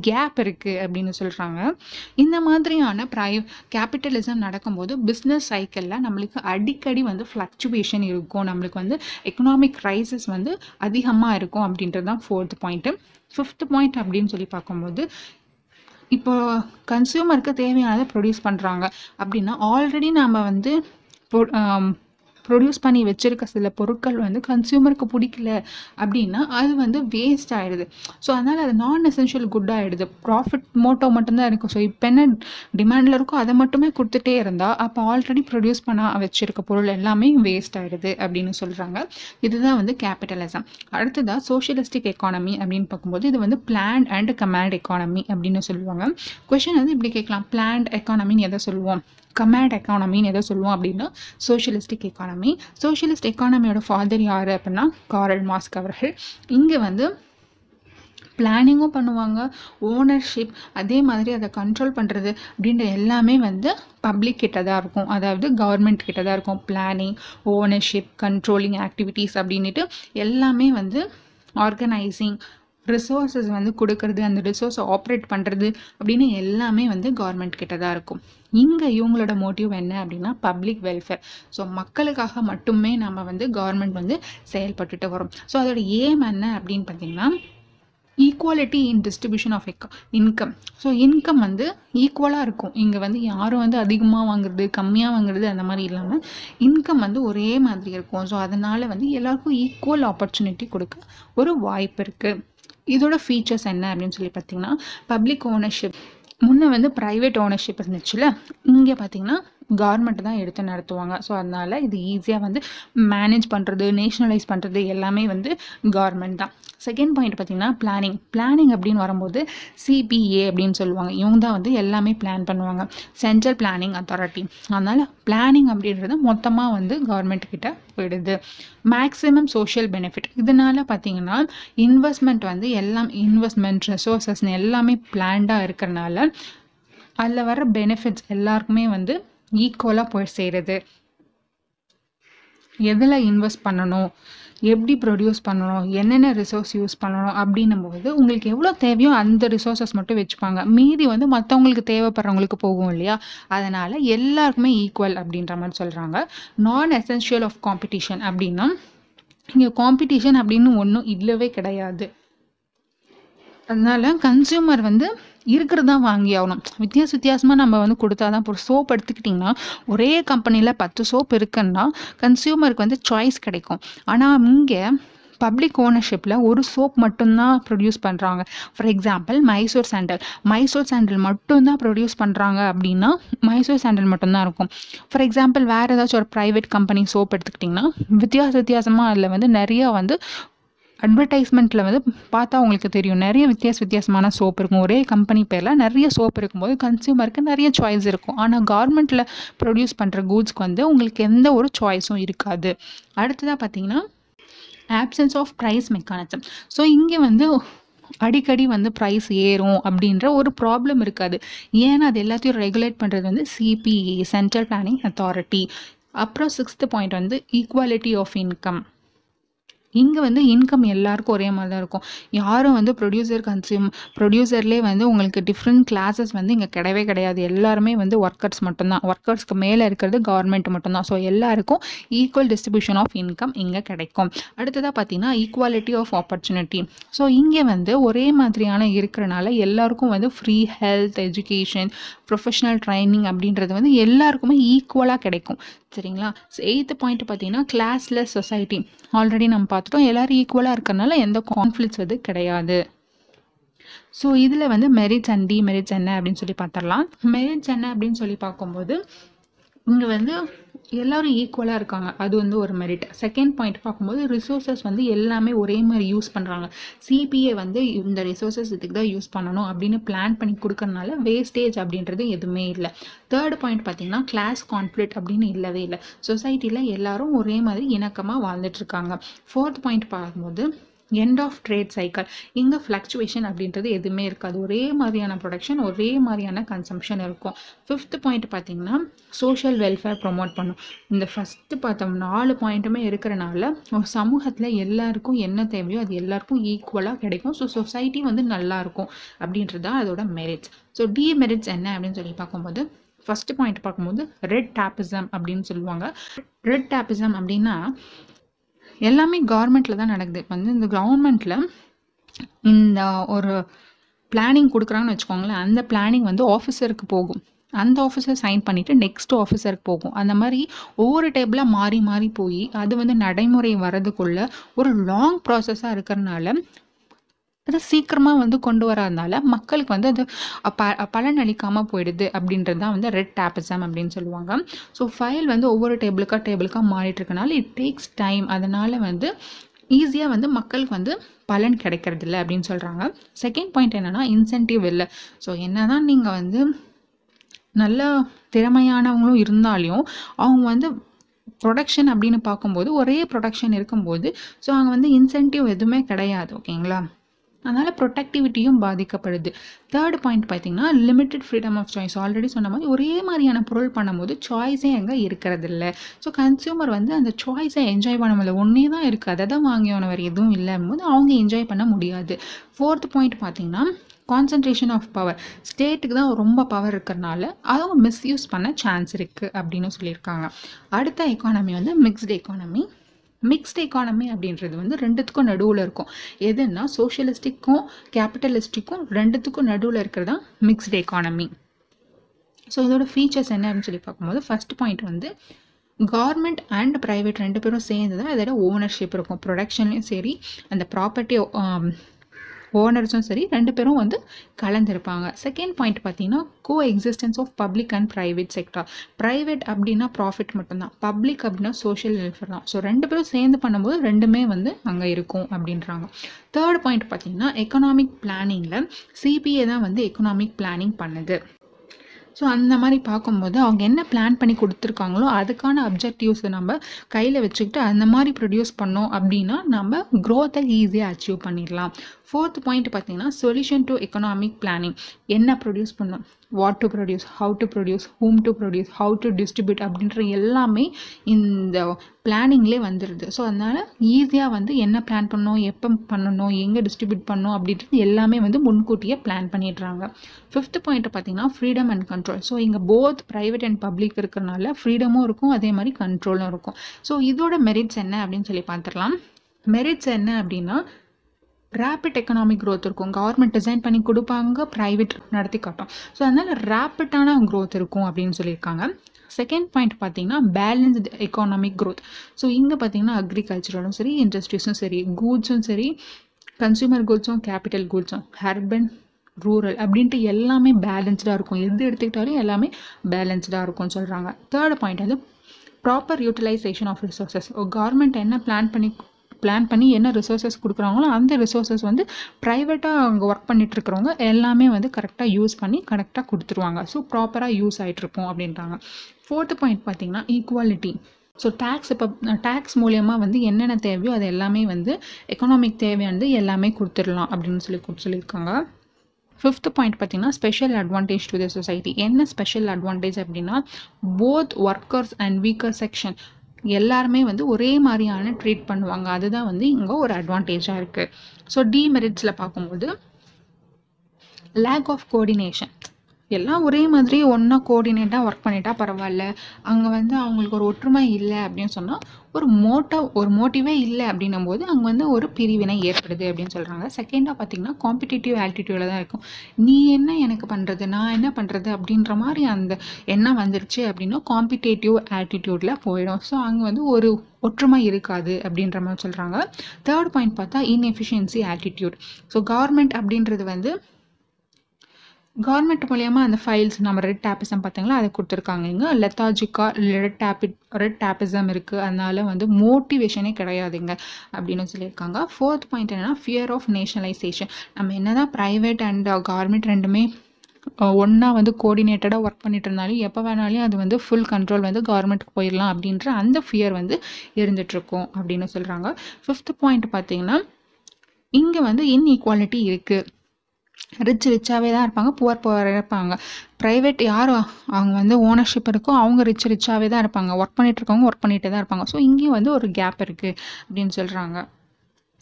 கேப் இருக்குது அப்படின்னு சொல்கிறாங்க இந்த மாதிரியான ப்ரை கேபிட்டலிசம் நடக்கும்போது பிஸ்னஸ் சைக்கிளில் நம்மளுக்கு அடிக்கடி வந்து ஃப்ளக்சுவேஷன் இருக்கும். நம்மளுக்கு வந்து எக்கனாமிக் ரைசஸ் வந்து அதிகமாக இருக்கும் அப்படின்றது தான் ஃபோர்த் பாயிண்ட்டு ஃபிஃப்த் பாயிண்ட் அப்படின்னு சொல்லி பார்க்கும்போது இப்போ கன்சியூமருக்கு தேவையானதை ப்ரொடியூஸ் பண்ணுறாங்க அப்படின்னா ஆல்ரெடி நம்ம வந்து ப்ரொடியூஸ் பண்ணி வச்சுருக்க சில பொருட்கள் வந்து கன்சியூமருக்கு பிடிக்கல அப்படின்னா அது வந்து வேஸ்ட் ஆகிடுது ஸோ அதனால் அது நான் எசென்ஷியல் குட் ஆகிடுது ப்ராஃபிட் மோட்டோ மட்டும்தான் இருக்கும். ஸோ இப்போ என்ன டிமாண்டில் இருக்கோ அதை மட்டுமே கொடுத்துட்டே இருந்தால் அப்போ ஆல்ரெடி ப்ரொடியூஸ் பண்ண வச்சுருக்க பொருள் எல்லாமே வேஸ்ட் ஆகிடுது அப்படின்னு சொல்கிறாங்க இதுதான் வந்து கேபிட்டலிசம் அடுத்ததாக சோஷியலிஸ்டிக் எக்கானமி அப்படின்னு பார்க்கும்போது இது வந்து பிளான் அண்ட் கமாண்ட் எக்கானமி அப்படின்னு சொல்லுவாங்க. கொஷின் வந்து இப்படி கேட்கலாம். பிளான்ட் எக்கானமின்னு எதை சொல்லுவோம்? கமாண்ட் எக்கானமின்னு எதை சொல்லுவோம் அப்படின்னா சோஷியலிஸ்டிக் எக்கானமி சோஷியலிஸ்ட் எக்கானமியோட ஃபாதர் யார் அப்படின்னா காரல் மாஸ்க் அவர்கள். இங்கே வந்து பிளானிங்கும் பண்ணுவாங்க ஓனர்ஷிப் அதே மாதிரி அதை கண்ட்ரோல் பண்ணுறது அப்படின்ற எல்லாமே வந்து பப்ளிக் கிட்ட தான் இருக்கும். அதாவது கவர்மெண்ட் கிட்ட தான் இருக்கும். பிளானிங் ஓனர்ஷிப் கண்ட்ரோலிங் ஆக்டிவிட்டீஸ் அப்படின்ட்டு எல்லாமே வந்து ஆர்கனைசிங் ரிசோர்ஸஸ் வந்து கொடுக்கறது அந்த ரிசோர்ஸை ஆப்ரேட் பண்ணுறது அப்படின்னு எல்லாமே வந்து கவர்மெண்ட் கிட்ட தான் இருக்கும். இங்கே இவங்களோட மோட்டிவ் என்ன அப்படின்னா பப்ளிக் வெல்ஃபேர் ஸோ மக்களுக்காக மட்டுமே நம்ம வந்து கவர்மெண்ட் வந்து செயல்பட்டுட்டு வரோம். ஸோ அதோட ஏம் என்ன அப்படின்னு பார்த்தீங்கன்னா ஈக்குவாலிட்டி இன் டிஸ்ட்ரிபியூஷன் ஆஃப் எக் இன்கம் ஸோ இன்கம் வந்து ஈக்குவலாக இருக்கும். இங்கே வந்து யாரும் வந்து அதிகமாக வாங்குறது கம்மியாக வாங்குறது அந்த மாதிரி இல்லாமல் இன்கம் வந்து ஒரே மாதிரி இருக்கும். ஸோ அதனால் வந்து எல்லாருக்கும் ஈக்குவல் ஆப்பர்ச்சுனிட்டி கொடுக்க ஒரு வாய்ப்பு இருக்குது இதோட ஃபீச்சர்ஸ் என்ன அப்படின்னு சொல்லி பார்த்தீங்கன்னா பப்ளிக் ஓனர்ஷிப் முன்னே வந்து ப்ரைவேட் ஓனர்ஷிப் இருந்துச்சுல இங்கே பார்த்தீங்கன்னா கவர்மெண்ட் தான் எடுத்து நடத்துவாங்க. ஸோ அதனால் இது ஈஸியாக வந்து மேனேஜ் பண்ணுறது நேஷ்னலைஸ் பண்ணுறது எல்லாமே வந்து கவர்மெண்ட் தான். செகண்ட் பாயிண்ட் பார்த்தீங்கன்னா பிளானிங் பிளானிங் அப்படின்னு வரும்போது சிபிஏ அப்படின்னு சொல்லுவாங்க. இவங்க தான் வந்து எல்லாமே பிளான் பண்ணுவாங்க. சென்ட்ரல் பிளானிங் அத்தாரிட்டி அதனால் பிளானிங் அப்படின்றது மொத்தமாக வந்து கவர்மெண்ட் கிட்ட போயிடுது. மேக்ஸிமம் சோஷியல் பெனிஃபிட் இதனால பார்த்தீங்கன்னா இன்வெஸ்ட்மெண்ட் வந்து எல்லாம் இன்வெஸ்ட்மெண்ட் ரிசோர்ஸஸ் எல்லாமே பிளான்டாக இருக்கிறனால அதில் வர பெனிஃபிட்ஸ் எல்லாருக்குமே வந்து ஈக்குவலாக போய் சேருது. எதில் இன்வெஸ்ட் பண்ணணும்? எப்படி ப்ரொடியூஸ் பண்ணணும்? என்னென்ன ரிசோர்ஸ் யூஸ் பண்ணணும்? அப்படின்னும் போது உங்களுக்கு எவ்வளோ தேவையோ அந்த ரிசோர்ஸஸ் மட்டும் வச்சுப்பாங்க. மீதி வந்து மற்றவங்களுக்கு தேவைப்படுறவங்களுக்கு போகும் இல்லையா? அதனால் எல்லாருக்குமே ஈக்குவல் அப்படின்ற மாதிரி சொல்கிறாங்க நான் எசென்ஷியல் ஆஃப் காம்படிஷன் அப்படின்னா இங்கே காம்படிஷன் அப்படின்னு ஒன்றும் இல்லவே கிடையாது. அதனால் கன்சியூமர் வந்து இருக்கிறது தான் வாங்கி ஆகணும். வித்தியாச வித்தியாசமாக நம்ம வந்து கொடுத்தா தான் சோப் எடுத்துக்கிட்டிங்கன்னா ஒரே கம்பெனியில் பத்து சோப் இருக்குன்னா கன்சியூமருக்கு வந்து சாய்ஸ் கிடைக்கும். ஆனால் இங்கே பப்ளிக் ஓனர்ஷிப்பில் ஒரு சோப் மட்டும்தான் ப்ரொடியூஸ் பண்ணுறாங்க for example Mysore sandal Mysore sandal மட்டும்தான் ப்ரொடியூஸ் பண்ணுறாங்க அப்படின்னா மைசூர் சாண்டல் மட்டும்தான் இருக்கும். ஃபார் எக்ஸாம்பிள் வேறு ஏதாச்சும் ஒரு ப்ரைவேட் கம்பெனி சோப் எடுத்துக்கிட்டிங்கன்னா வித்தியாச வித்தியாசமாக அதில் வந்து நிறையா வந்து அட்வர்டைஸ்மெண்ட்டில் வந்து பார்த்தா உங்களுக்கு தெரியும். நிறைய வித்தியாச வித்தியாசமான சோப் இருக்கும். ஒரே கம்பெனி பேரில் நிறைய சோப் இருக்கும்போது கன்சியூமருக்கு நிறைய சாய்ஸ் இருக்கும். ஆனால் கவர்மெண்ட்டில் ப்ரொடியூஸ் பண்ணுற கூட்ஸ்க்கு வந்து உங்களுக்கு எந்த ஒரு சாய்ஸும் இருக்காது. அடுத்ததாக பார்த்தீங்கன்னா options of price mechanism so இங்கே வந்து அடிக்கடி வந்து ப்ரைஸ் ஏறும் அப்படின்ற ஒரு ப்ராப்ளம் இருக்காது. ஏன்னா அது எல்லாத்தையும் ரெகுலேட் பண்ணுறது வந்து சிபிஏ சென்ட்ரல் பிளானிங் அத்தாரிட்டி அப்புறம் சிக்ஸ்த்து பாயிண்ட் வந்து ஈக்குவாலிட்டி ஆஃப் இன்கம் இங்கே வந்து இன்கம் எல்லாருக்கும் ஒரே மாதிரி தான் இருக்கும். யாரும் வந்து ப்ரொடியூசர் கன்சியூம் ப்ரொடியூசர்லேயே வந்து உங்களுக்கு டிஃப்ரெண்ட் கிளாஸஸ் வந்து இங்கே கிடையவே கிடையாது. எல்லாருமே வந்து ஒர்க்கர்ஸ் மட்டும்தான். ஒர்க்கர்ஸ்க்கு மேலே இருக்கிறது கவர்மெண்ட் மட்டும்தான். ஸோ எல்லாருக்கும் ஈக்குவல் டிஸ்ட்ரிபியூஷன் ஆஃப் இன்கம் இங்கே கிடைக்கும். அடுத்ததாக பார்த்தீங்கன்னா ஈக்குவாலிட்டி ஆஃப் ஆப்பர்ச்சுனிட்டி ஸோ இங்கே வந்து ஒரே மாதிரியான இருக்கிறனால எல்லாருக்கும் வந்து free health education professional training அப்படின்றது வந்து எல்லாருக்குமே ஈக்குவலாக கிடைக்கும். சரிங்களா? எயித்து பாயிண்ட் பார்த்தீங்கன்னா கிளாஸ்லெஸ் சொசைட்டி ஆல்ரெடி நம்ம பார்த்துட்டோம் எல்லோரும் ஈக்குவலாக இருக்கிறனால எந்த கான்ஃப்ளிக்ஸ் வந்து கிடையாது. ஸோ இதில் வந்து மெரிட்ஸ் அண்ட் டிமெரிட்ஸ் என்ன அப்படின்னு சொல்லி பார்த்துடலாம். மெரிட்ஸ் என்ன அப்படின்னு சொல்லி பார்க்கும்போது இங்கே வந்து எல்லோரும் ஈக்குவலாக இருக்காங்க. அது வந்து ஒரு மெரிட் செகண்ட் பாயிண்ட் பார்க்கும்போது ரிசோர்ஸஸ் வந்து எல்லாமே ஒரே மாதிரி யூஸ் பண்ணுறாங்க சிபிஏ வந்து இந்த ரிசோர்ஸஸ் இதுக்கு தான் யூஸ் பண்ணணும் அப்படின்னு பிளான் பண்ணி கொடுக்கறனால வேஸ்டேஜ் அப்படின்றது எதுவுமே இல்லை. தேர்ட் பாயிண்ட் பார்த்தீங்கன்னா கிளாஸ் கான்ஃப்ளிக்ட் அப்படின்னு இல்லவே இல்லை. சொசைட்டியில் எல்லாரும் ஒரே மாதிரி இணக்கமாக வாழ்ந்துட்டுருக்காங்க ஃபோர்த் பாயிண்ட் பார்க்கும்போது எண்ட் ஆஃப் ட்ரேட் சைக்கிள் இங்கே ஃப்ளக்சுவேஷன் அப்படின்றது எதுவுமே இருக்காது. ஒரே மாதிரியான ப்ரொடக்ஷன் ஒரே மாதிரியான கன்சம்ஷன் இருக்கும். ஃபிஃப்த் பாயிண்ட் பார்த்தீங்கன்னா சோஷியல் வெல்ஃபேர் ப்ரொமோட் பண்ணும். இந்த ஃபஸ்ட்டு பார்த்தோம் நாலு பாயிண்ட்டுமே இருக்கிறனால ஒரு சமூகத்தில் எல்லாருக்கும் என்ன தேவையோ அது எல்லாருக்கும் ஈக்குவலாக கிடைக்கும். ஸோ சொசைட்டி வந்து நல்லா இருக்கும் அப்படின்றது தான் அதோட மெரிட்ஸ் ஸோ டிமெரிட்ஸ் என்ன அப்படின்னு சொல்லி பார்க்கும்போது ஃபஸ்ட்டு பாயிண்ட் பார்க்கும்போது ரெட் டேப்பிசம் அப்படின்னு சொல்லுவாங்க. ரெட் டேப்பிசம் அப்படின்னா எல்லாமே கவர்மெண்ட்டில் தான் நடக்குது. வந்து இந்த கவர்மெண்ட்டில் இந்த ஒரு பிளானிங் கொடுக்குறாங்கன்னு வச்சுக்கோங்களேன் அந்த பிளானிங் வந்து ஆஃபீஸருக்கு போகும். அந்த ஆஃபீஸர் சைன் பண்ணிவிட்டு நெக்ஸ்ட் ஆஃபீஸருக்கு போகும். அந்த மாதிரி ஒவ்வொரு டேபிளாக மாறி மாறி போய் அது வந்து நடைமுறை வர்றதுக்குள்ளே ஒரு லாங் ப்ராசஸாக இருக்கிறனால அது சீக்கிரமாக வந்து கொண்டு வராதனால மக்களுக்கு வந்து அது ப பலன் அளிக்காமல் போயிடுது அப்படின்றது தான் வந்து ரெட் டேப்பிசம் அப்படின்னு சொல்லுவாங்க. ஸோ ஃபைல் வந்து ஒவ்வொரு டேபிளுக்காக டேபிளுக்காக மாறிட்டு இருக்கனால இட் டேக்ஸ் டைம் அதனால் வந்து ஈஸியாக வந்து மக்களுக்கு வந்து பலன் கிடைக்கிறதில்ல அப்படின்னு சொல்கிறாங்க செகண்ட் பாயிண்ட் என்னென்னா இன்சென்டிவ் இல்லை. ஸோ என்ன தான் நீங்கள் வந்து நல்ல திறமையானவங்களும் இருந்தாலையும் அவங்க வந்து ப்ரொடக்ஷன் அப்படின்னு பார்க்கும்போது ஒரே ப்ரொடக்ஷன் இருக்கும்போது ஸோ அங்கே வந்து இன்சென்டிவ் எதுவுமே கிடையாது ஓகேங்களா அதனால் ப்ரொடக்டிவிட்டியும் பாதிக்கப்படுது. தேர்ட் பாயிண்ட் பார்த்தீங்கன்னா limited freedom of choice already சொன்ன மாதிரி ஒரே மாதிரியான பொருள் பண்ணும்போது சாய்ஸே அங்கே இருக்கிறதில்ல. ஸோ கன்சியூமர் வந்து அந்த சாய்ஸை என்ஜாய் பண்ண முடியல ஒன்றே தான் இருக்குது அதை தான் வாங்கியவனவர் எதுவும் இல்லைன்னு போது அவங்க என்ஜாய் பண்ண முடியாது. ஃபோர்த் பாயிண்ட் பார்த்தீங்கன்னா கான்சன்ட்ரேஷன் ஆஃப் பவர் ஸ்டேட்டுக்கு தான் ரொம்ப பவர் இருக்கிறனால அவங்க மிஸ்யூஸ் பண்ண சான்ஸ் இருக்குது அப்படின்னு சொல்லியிருக்காங்க. அடுத்த எக்கானமி வந்து மிக்ஸ்டு எக்கானமி மிக்ஸ்ட் எக்கானமி அப்படின்றது வந்து ரெண்டுத்துக்கும் நடுவில் இருக்கும். எதுன்னா சோஷியலிஸ்டிக்கும் கேபிட்டலிஸ்டிக்கும் ரெண்டுத்துக்கும் நடுவில் இருக்கிறது தான் மிக்ஸ்டு எக்கானமி ஸோ இதோட ஃபீச்சர்ஸ் என்ன அப்படின்னு சொல்லி பார்க்கும்போது ஃபர்ஸ்ட் பாயிண்ட் வந்து கவர்மெண்ட் அண்ட் ப்ரைவேட் ரெண்டு பேரும் சேர்ந்து தான் இதோட ஓனர்ஷிப் இருக்கும். ப்ரொடக்ஷன்லேயும் சரி அந்த ப்ராப்பர்ட்டி ஓனர்ஸும் சரி ரெண்டு பேரும் வந்து கலந்துருப்பாங்க. செகண்ட் பாயிண்ட் பார்த்தீங்கன்னா coexistence of public and private sector private அப்படின்னா ப்ராஃபிட் மட்டும்தான். பப்ளிக் அப்படின்னா சோஷியல் வெல்ஃபேர் தான். ஸோ ரெண்டு பேரும் சேர்ந்து பண்ணும்போது ரெண்டுமே வந்து அங்கே இருக்கும் அப்படின்றாங்க. தேர்ட் பாயிண்ட் பார்த்தீங்கன்னா எக்கனாமிக் பிளானிங்கில் சிபிஏ தான் வந்து எக்கனாமிக் பிளானிங் பண்ணுது. ஸோ அந்த மாதிரி பார்க்கும்போது அவங்க என்ன பிளான் பண்ணி கொடுத்துருக்காங்களோ அதுக்கான அப்ஜெக்டிவ்ஸை நம்ம கையில் வச்சுக்கிட்டு அந்த மாதிரி ப்ரொடியூஸ் பண்ணோம் அப்படின்னா நம்ம க்ரோத்தை ஈஸியாக அச்சீவ் பண்ணிடலாம். ஃபோர்த் பாயிண்ட் பார்த்தீங்கன்னா சொல்யூஷன் டு எக்கனாமிக் பிளானிங் என்ன ப்ரொடியூஸ் பண்ணோம்? What to produce how to produce whom to produce how to distribute அப்படின்ற எல்லாமே இந்த பிளானிங்லேயே வந்துடுது ஸோ அதனால் ஈஸியாக வந்து என்ன பிளான் பண்ணணும் எப்போ பண்ணணும் எங்கே டிஸ்ட்ரிபியூட் பண்ணணும் அப்படின்றது எல்லாமே வந்து முன்கூட்டியே பிளான் பண்ணிடுறாங்க. ஃபிஃப்த் பாயிண்ட் பார்த்தீங்கன்னா ஃப்ரீடம் அண்ட் கண்ட்ரோல் ஸோ இங்கே போத் ப்ரைவேட் அண்ட் பப்ளிக் இருக்கிறனால ஃப்ரீடமும் இருக்கும் அதே மாதிரி கண்ட்ரோலும் இருக்கும். ஸோ இதோட மெரிட்ஸ் என்ன அப்படின்னு சொல்லி பார்த்துடலாம். மெரிட்ஸ் என்ன அப்படின்னா ரேப்பிட் எக்கனாமிக் க்ரோத் இருக்கும். கவர்மெண்ட் டிசைன் பண்ணி கொடுப்பாங்க ப்ரைவேட் நடத்தி காட்டும். ஸோ அதனால் ரேப்பிட்டான க்ரோத் இருக்கும் அப்படின்னு சொல்லியிருக்காங்க. செகண்ட் பாயிண்ட் பார்த்தீங்கன்னா பேலன்ஸ்டு எக்கானமிக் க்ரோத் ஸோ இங்கே பார்த்தீங்கன்னா அக்ரிகல்ச்சரலும் சரி இண்டஸ்ட்ரீஸும் சரி கூட்ஸும் சரி கன்சியூமர் கூட்ஸும் கேபிட்டல் கூட்ஸும் ஹர்பன் ரூரல் அப்படின்ட்டு எல்லாமே பேலன்ஸ்டாக இருக்கும். எது எடுத்துக்கிட்டாலும் எல்லாமே பேலன்ஸ்டாக இருக்கும்னு சொல்கிறாங்க தேர்ட் பாயிண்ட் வந்து proper utilisation of resources government என்ன பிளான் பண்ணி பிளான் பண்ணி என்ன ரிசோர்ஸஸ் கொடுக்குறாங்களோ அந்த ரிசோர்ஸஸ் வந்து ப்ரைவேட்டாக அங்கே ஒர்க் பண்ணிட்டு இருக்கிறவங்க எல்லாமே வந்து கரெக்டாக யூஸ் பண்ணி கரெக்டாக கொடுத்துருவாங்க. ஸோ ப்ராப்பராக யூஸ் ஆகிட்ருப்போம் அப்படின்றாங்க. ஃபோர்த்து பாயிண்ட் பார்த்தீங்கன்னா ஈக்குவாலிட்டி ஸோ டேக்ஸ் இப்போ டேக்ஸ் மூலயமா வந்து என்னென்ன தேவையோ அது எல்லாமே வந்து எக்கனாமிக் தேவையானது எல்லாமே கொடுத்துடலாம் அப்படின்னு சொல்லி கொடுத்து சொல்லியிருக்காங்க. ஃபிஃப்த் பாயிண்ட் பார்த்தீங்கன்னா special advantage to the society என்ன ஸ்பெஷல் அட்வான்டேஜ் அப்படின்னா both workers and weaker section எல்லாருமே வந்து ஒரே மாதிரியான ட்ரீட் பண்ணுவாங்க. அதுதான் வந்து இங்கே ஒரு அட்வான்டேஜாக இருக்குது ஸோ டிமெரிட்ஸில் பார்க்கும்போது லேக் ஆஃப் கோஆர்டினேஷன் எல்லாம் ஒரே மாதிரி ஒன்றா கோஆர்டினேட்டாக ஒர்க் பண்ணிட்டா பரவாயில்ல. அங்கே வந்து அவங்களுக்கு ஒரு ஒற்றுமை இல்லை அப்படின்னு சொன்னால் ஒரு மோட்டோ ஒரு மோட்டிவே இல்லை அப்படின்னும் போது அங்கே வந்து ஒரு பிரிவினை ஏற்படுது அப்படின்னு சொல்கிறாங்க செகண்டாக பார்த்தீங்கன்னா காம்படிட்டிவ் ஆல்டிடியூடில் தான் இருக்கும். நீ என்ன எனக்கு பண்ணுறது நான் என்ன பண்ணுறது அப்படின்ற மாதிரி அந்த எண்ணம் வந்துருச்சு அப்படின்னா காம்படிட்டிவ் ஆட்டிடியூடில் போயிடும். ஸோ அங்கே வந்து ஒரு ஒற்றுமை இருக்காது அப்படின்ற மாதிரி சொல்கிறாங்க தேர்ட் பாயிண்ட் பார்த்தா இன்எஃபிஷியன்சி ஆட்டிடியூட் ஸோ கவர்மெண்ட் அப்படின்றது வந்து கவர்மெண்ட் மூலயமா அந்த ஃபைல்ஸ் நம்ம ரெட் டேப்பிசம் பார்த்தீங்களா அதை கொடுத்துருக்காங்க இங்கே. லெத்தாஜிக்காக ரெட் டேப்பி ரெட் டேப்பிசம் இருக்குது அதனால வந்து மோட்டிவேஷனே கிடையாதுங்க அப்படின்னு சொல்லியிருக்காங்க. ஃபோர்த் பாயிண்ட் என்னன்னா ஃபியர் ஆஃப் நேஷனலைசேஷன் நம்ம என்னதான் ப்ரைவேட் அண்ட் கவர்மெண்ட் ரெண்டுமே uh, ஒன்றா வந்து கோஆர்டினேட்டடாக ஒர்க் பண்ணிட்டு இருந்தாலும் எப்போ வேணாலும் அது வந்து ஃபுல் கண்ட்ரோல் வந்து கவர்மெண்ட்டுக்கு போயிடலாம் அப்படின்ற அந்த ஃபியர் வந்து இருந்துகிட்ருக்கும் அப்படின்னு சொல்கிறாங்க ஃபிஃப்த் பாயிண்ட் பார்த்தீங்கன்னா இங்கே வந்து இன்இக்வாலிட்டி இருக்குது ரிச் ரிச்சாகவே தான் இருப்பாங்க புவர் புவராக இருப்பாங்க. ப்ரைவேட் யார் அவங்க வந்து ஓனர்ஷிப் இருக்கோ அவங்க ரிச் ரிச்சாகவே தான் இருப்பாங்க. ஒர்க் பண்ணிட்டு இருக்கவங்க ஒர்க் பண்ணிகிட்டே தான் இருப்பாங்க. ஸோ இங்கேயும் வந்து ஒரு கேப் இருக்குது அப்படின்னு சொல்கிறாங்க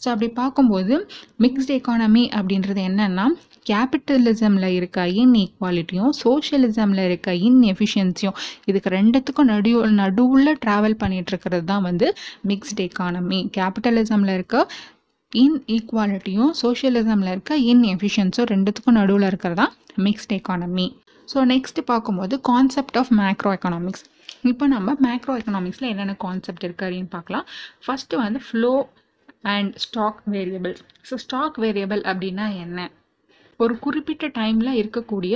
ஸோ அப்படி பார்க்கும்போது மிக்ஸ்டு எக்கானமி அப்படின்றது என்னென்னா கேபிட்டலிசமில் இருக்க இன்இக்வாலிட்டியும் சோஷியலிசமில் இருக்க இன்எஃபிஷியன்சியும் இதுக்கு ரெண்டுத்துக்கும் நடு நடுவில் ட்ராவல் பண்ணிகிட்டு இருக்கிறது தான் வந்து மிக்ஸ்டு எக்கானமி கேபிட்டலிசமில் இருக்க இன்இக்வாலிட்டியும் சோஷியலிசமில் இருக்க இன்எஃபிஷியன்ஸும் ரெண்டுத்துக்கும் நடுவில் இருக்கிறதா? மிக்ஸ்ட் எக்கானமி ஸோ நெக்ஸ்ட் பார்க்கும்போது கான்செப்ட் ஆஃப் மேக்ரோ எக்கனாமிக்ஸ் இப்போ நம்ம மேக்ரோ எக்கனாமிக்ஸில் என்னென்ன கான்செப்ட் இருக்குது அப்படின்னு பார்க்கலாம். ஃபஸ்ட்டு வந்து flow and stock variable so stock variable அப்படின்னா என்ன? ஒரு குறிப்பிட்ட டைமில் இருக்கக்கூடிய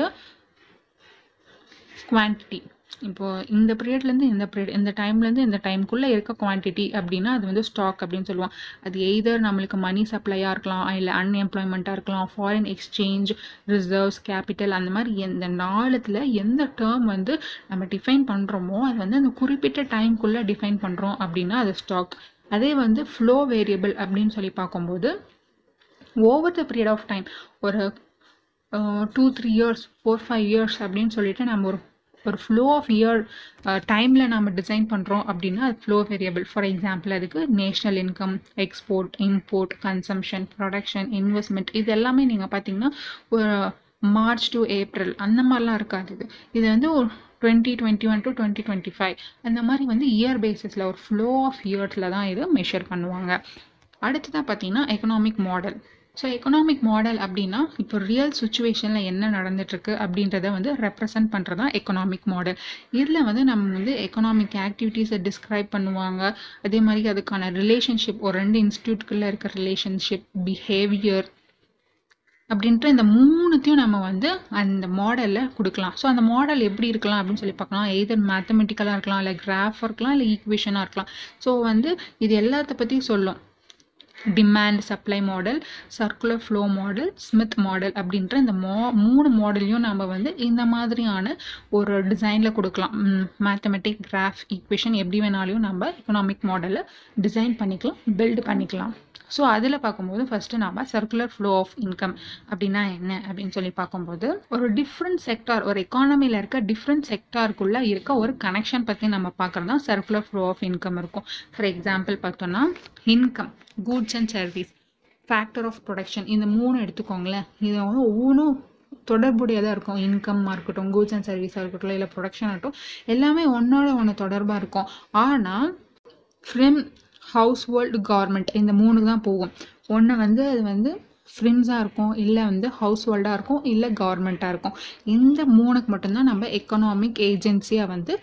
குவான்டிட்டி இப்போது இந்த பீரியட்லேருந்து இந்த பீரியட் இந்த டைம்லேருந்து இந்த டைமுக்குள்ளே இருக்க குவான்டிட்டி அப்படின்னா அது வந்து ஸ்டாக் அப்படின்னு சொல்லுவோம். அது எய்தர் நம்மளுக்கு மணி சப்ளையாக இருக்கலாம் இல்லை அன்எம்ப்ளாய்மெண்ட்டாக இருக்கலாம் ஃபாரின் எக்ஸ்சேஞ்ச் ரிசர்வ்ஸ் கேபிட்டல் அந்த மாதிரி எந்த நாளத்தில் எந்த டேர்ம் வந்து நம்ம டிஃபைன் பண்ணுறோமோ அது வந்து அந்த குறிப்பிட்ட டைம்குள்ளே டிஃபைன் பண்ணுறோம் அப்படின்னா அது ஸ்டாக் அதே வந்து ஃப்ளோ வேரியபிள் அப்படின்னு சொல்லி பார்க்கும்போது over the period of time ஒரு two three years four five years அப்படின்னு சொல்லிட்டு நம்ம ஒரு ஒரு ஃப்ளோ ஆஃப் இயர் டைமில் நம்ம டிசைன் பண்ணுறோம் அப்படின்னா அது ஃப்ளோ வேரியபிள் ஃபார் எக்ஸாம்பிள் அதுக்கு national income export import consumption production investment இது எல்லாமே நீங்கள் பார்த்தீங்கன்னா ஒரு மார்ச் டு ஏப்ரல் அந்த மாதிரிலாம் இருக்காது இது. இது வந்து ஒரு twenty twenty one to twenty twenty five அந்த மாதிரி வந்து இயர் பேசிஸில் ஒரு ஃப்ளோ ஆஃப் இயர்ஸில் தான் இது மெஷர் பண்ணுவாங்க. அடுத்ததாக பார்த்தீங்கன்னா economic model so economic model அப்படின்னா இப்போ ரியல் சுச்சுவேஷனில் என்ன நடந்துட்டுருக்கு அப்படின்றத வந்து ரெப்ரசன்ட் பண்ணுறது தான் எக்கனாமிக் மாடல் இதில் வந்து நம்ம வந்து எக்கனாமிக் ஆக்டிவிட்டீஸை டிஸ்கிரைப் பண்ணுவாங்க. அதே மாதிரி அதுக்கான ரிலேஷன்ஷிப் ஒரு ரெண்டு இன்ஸ்டியூட்குள்ளே இருக்க ரிலேஷன்ஷிப் பிஹேவியர் அப்படின்ற இந்த மூணுத்தையும் நம்ம வந்து அந்த மாடலில் கொடுக்கலாம். ஸோ அந்த மாடல் எப்படி இருக்கலாம் அப்படின்னு சொல்லி பார்க்கலாம். எய்தர் மேத்தமெட்டிக்கலாக இருக்கலாம் இல்லை கிராஃபாக இருக்கலாம் இல்லை ஈக்குவேஷனாக இருக்கலாம். ஸோ வந்து இது எல்லாத்த பற்றியும் சொல்லும். Demand supply model circular flow model Smith model அப்படின்ற இந்த மா மூணு மாடலையும் நம்ம வந்து இந்த மாதிரியான ஒரு டிசைனில் கொடுக்கலாம். மேத்தமெட்டிக் கிராஃப் ஈக்குவேஷன் எப்படி வேணாலையும் நம்ம எக்கனாமிக் மாடலை டிசைன் பண்ணிக்கலாம் பில்டு பண்ணிக்கலாம். ஸோ அதில் பார்க்கும்போது ஃபஸ்ட்டு நாம் சர்க்குலர் ஃப்ளோ ஆஃப் இன்கம் அப்படின்னா என்ன அப்படின்னு சொல்லி பார்க்கும்போது ஒரு டிஃப்ரெண்ட் செக்டார் ஒரு எக்கானமியில் இருக்க டிஃப்ரெண்ட் செக்டாருக்குள்ளே இருக்க ஒரு கனெக்ஷன் பற்றி நம்ம பார்க்குறது தான் சர்க்குலர் ஃப்ளோ ஆஃப் இன்கம் இருக்கும். ஃபார் எக்ஸாம்பிள் பார்த்தோன்னா income goods and service factor of production இந்த மூணு எடுத்துக்கோங்களேன். இது வந்து ஒவ்வொன்றும் தொடர்புடையதாக இருக்கும். இன்கம்மாக இருக்கட்டும் கூட்ஸ் அண்ட் சர்வீஸாக இருக்கட்டும் இல்லை ப்ரொடக்ஷன் ஆகட்டும் எல்லாமே ஒன்றோட ஒன்று தொடர்பாக இருக்கும். ஆனால் ஃப்ரம் ஹவுஸ் ஹோல்டு கார்மெண்ட் இந்த மூணுக்கு தான் போகும். ஒன்று வந்து அது வந்து ஃப்ரிம்ஸாக இருக்கும் இல்லை வந்து ஹவுஸ் ஹோல்டாக இருக்கும் இல்லை கவர்மெண்ட்டாக இருக்கும். இந்த மூணுக்கு மட்டும்தான் நம்ம எக்கனாமிக் ஏஜென்சியாக வந்து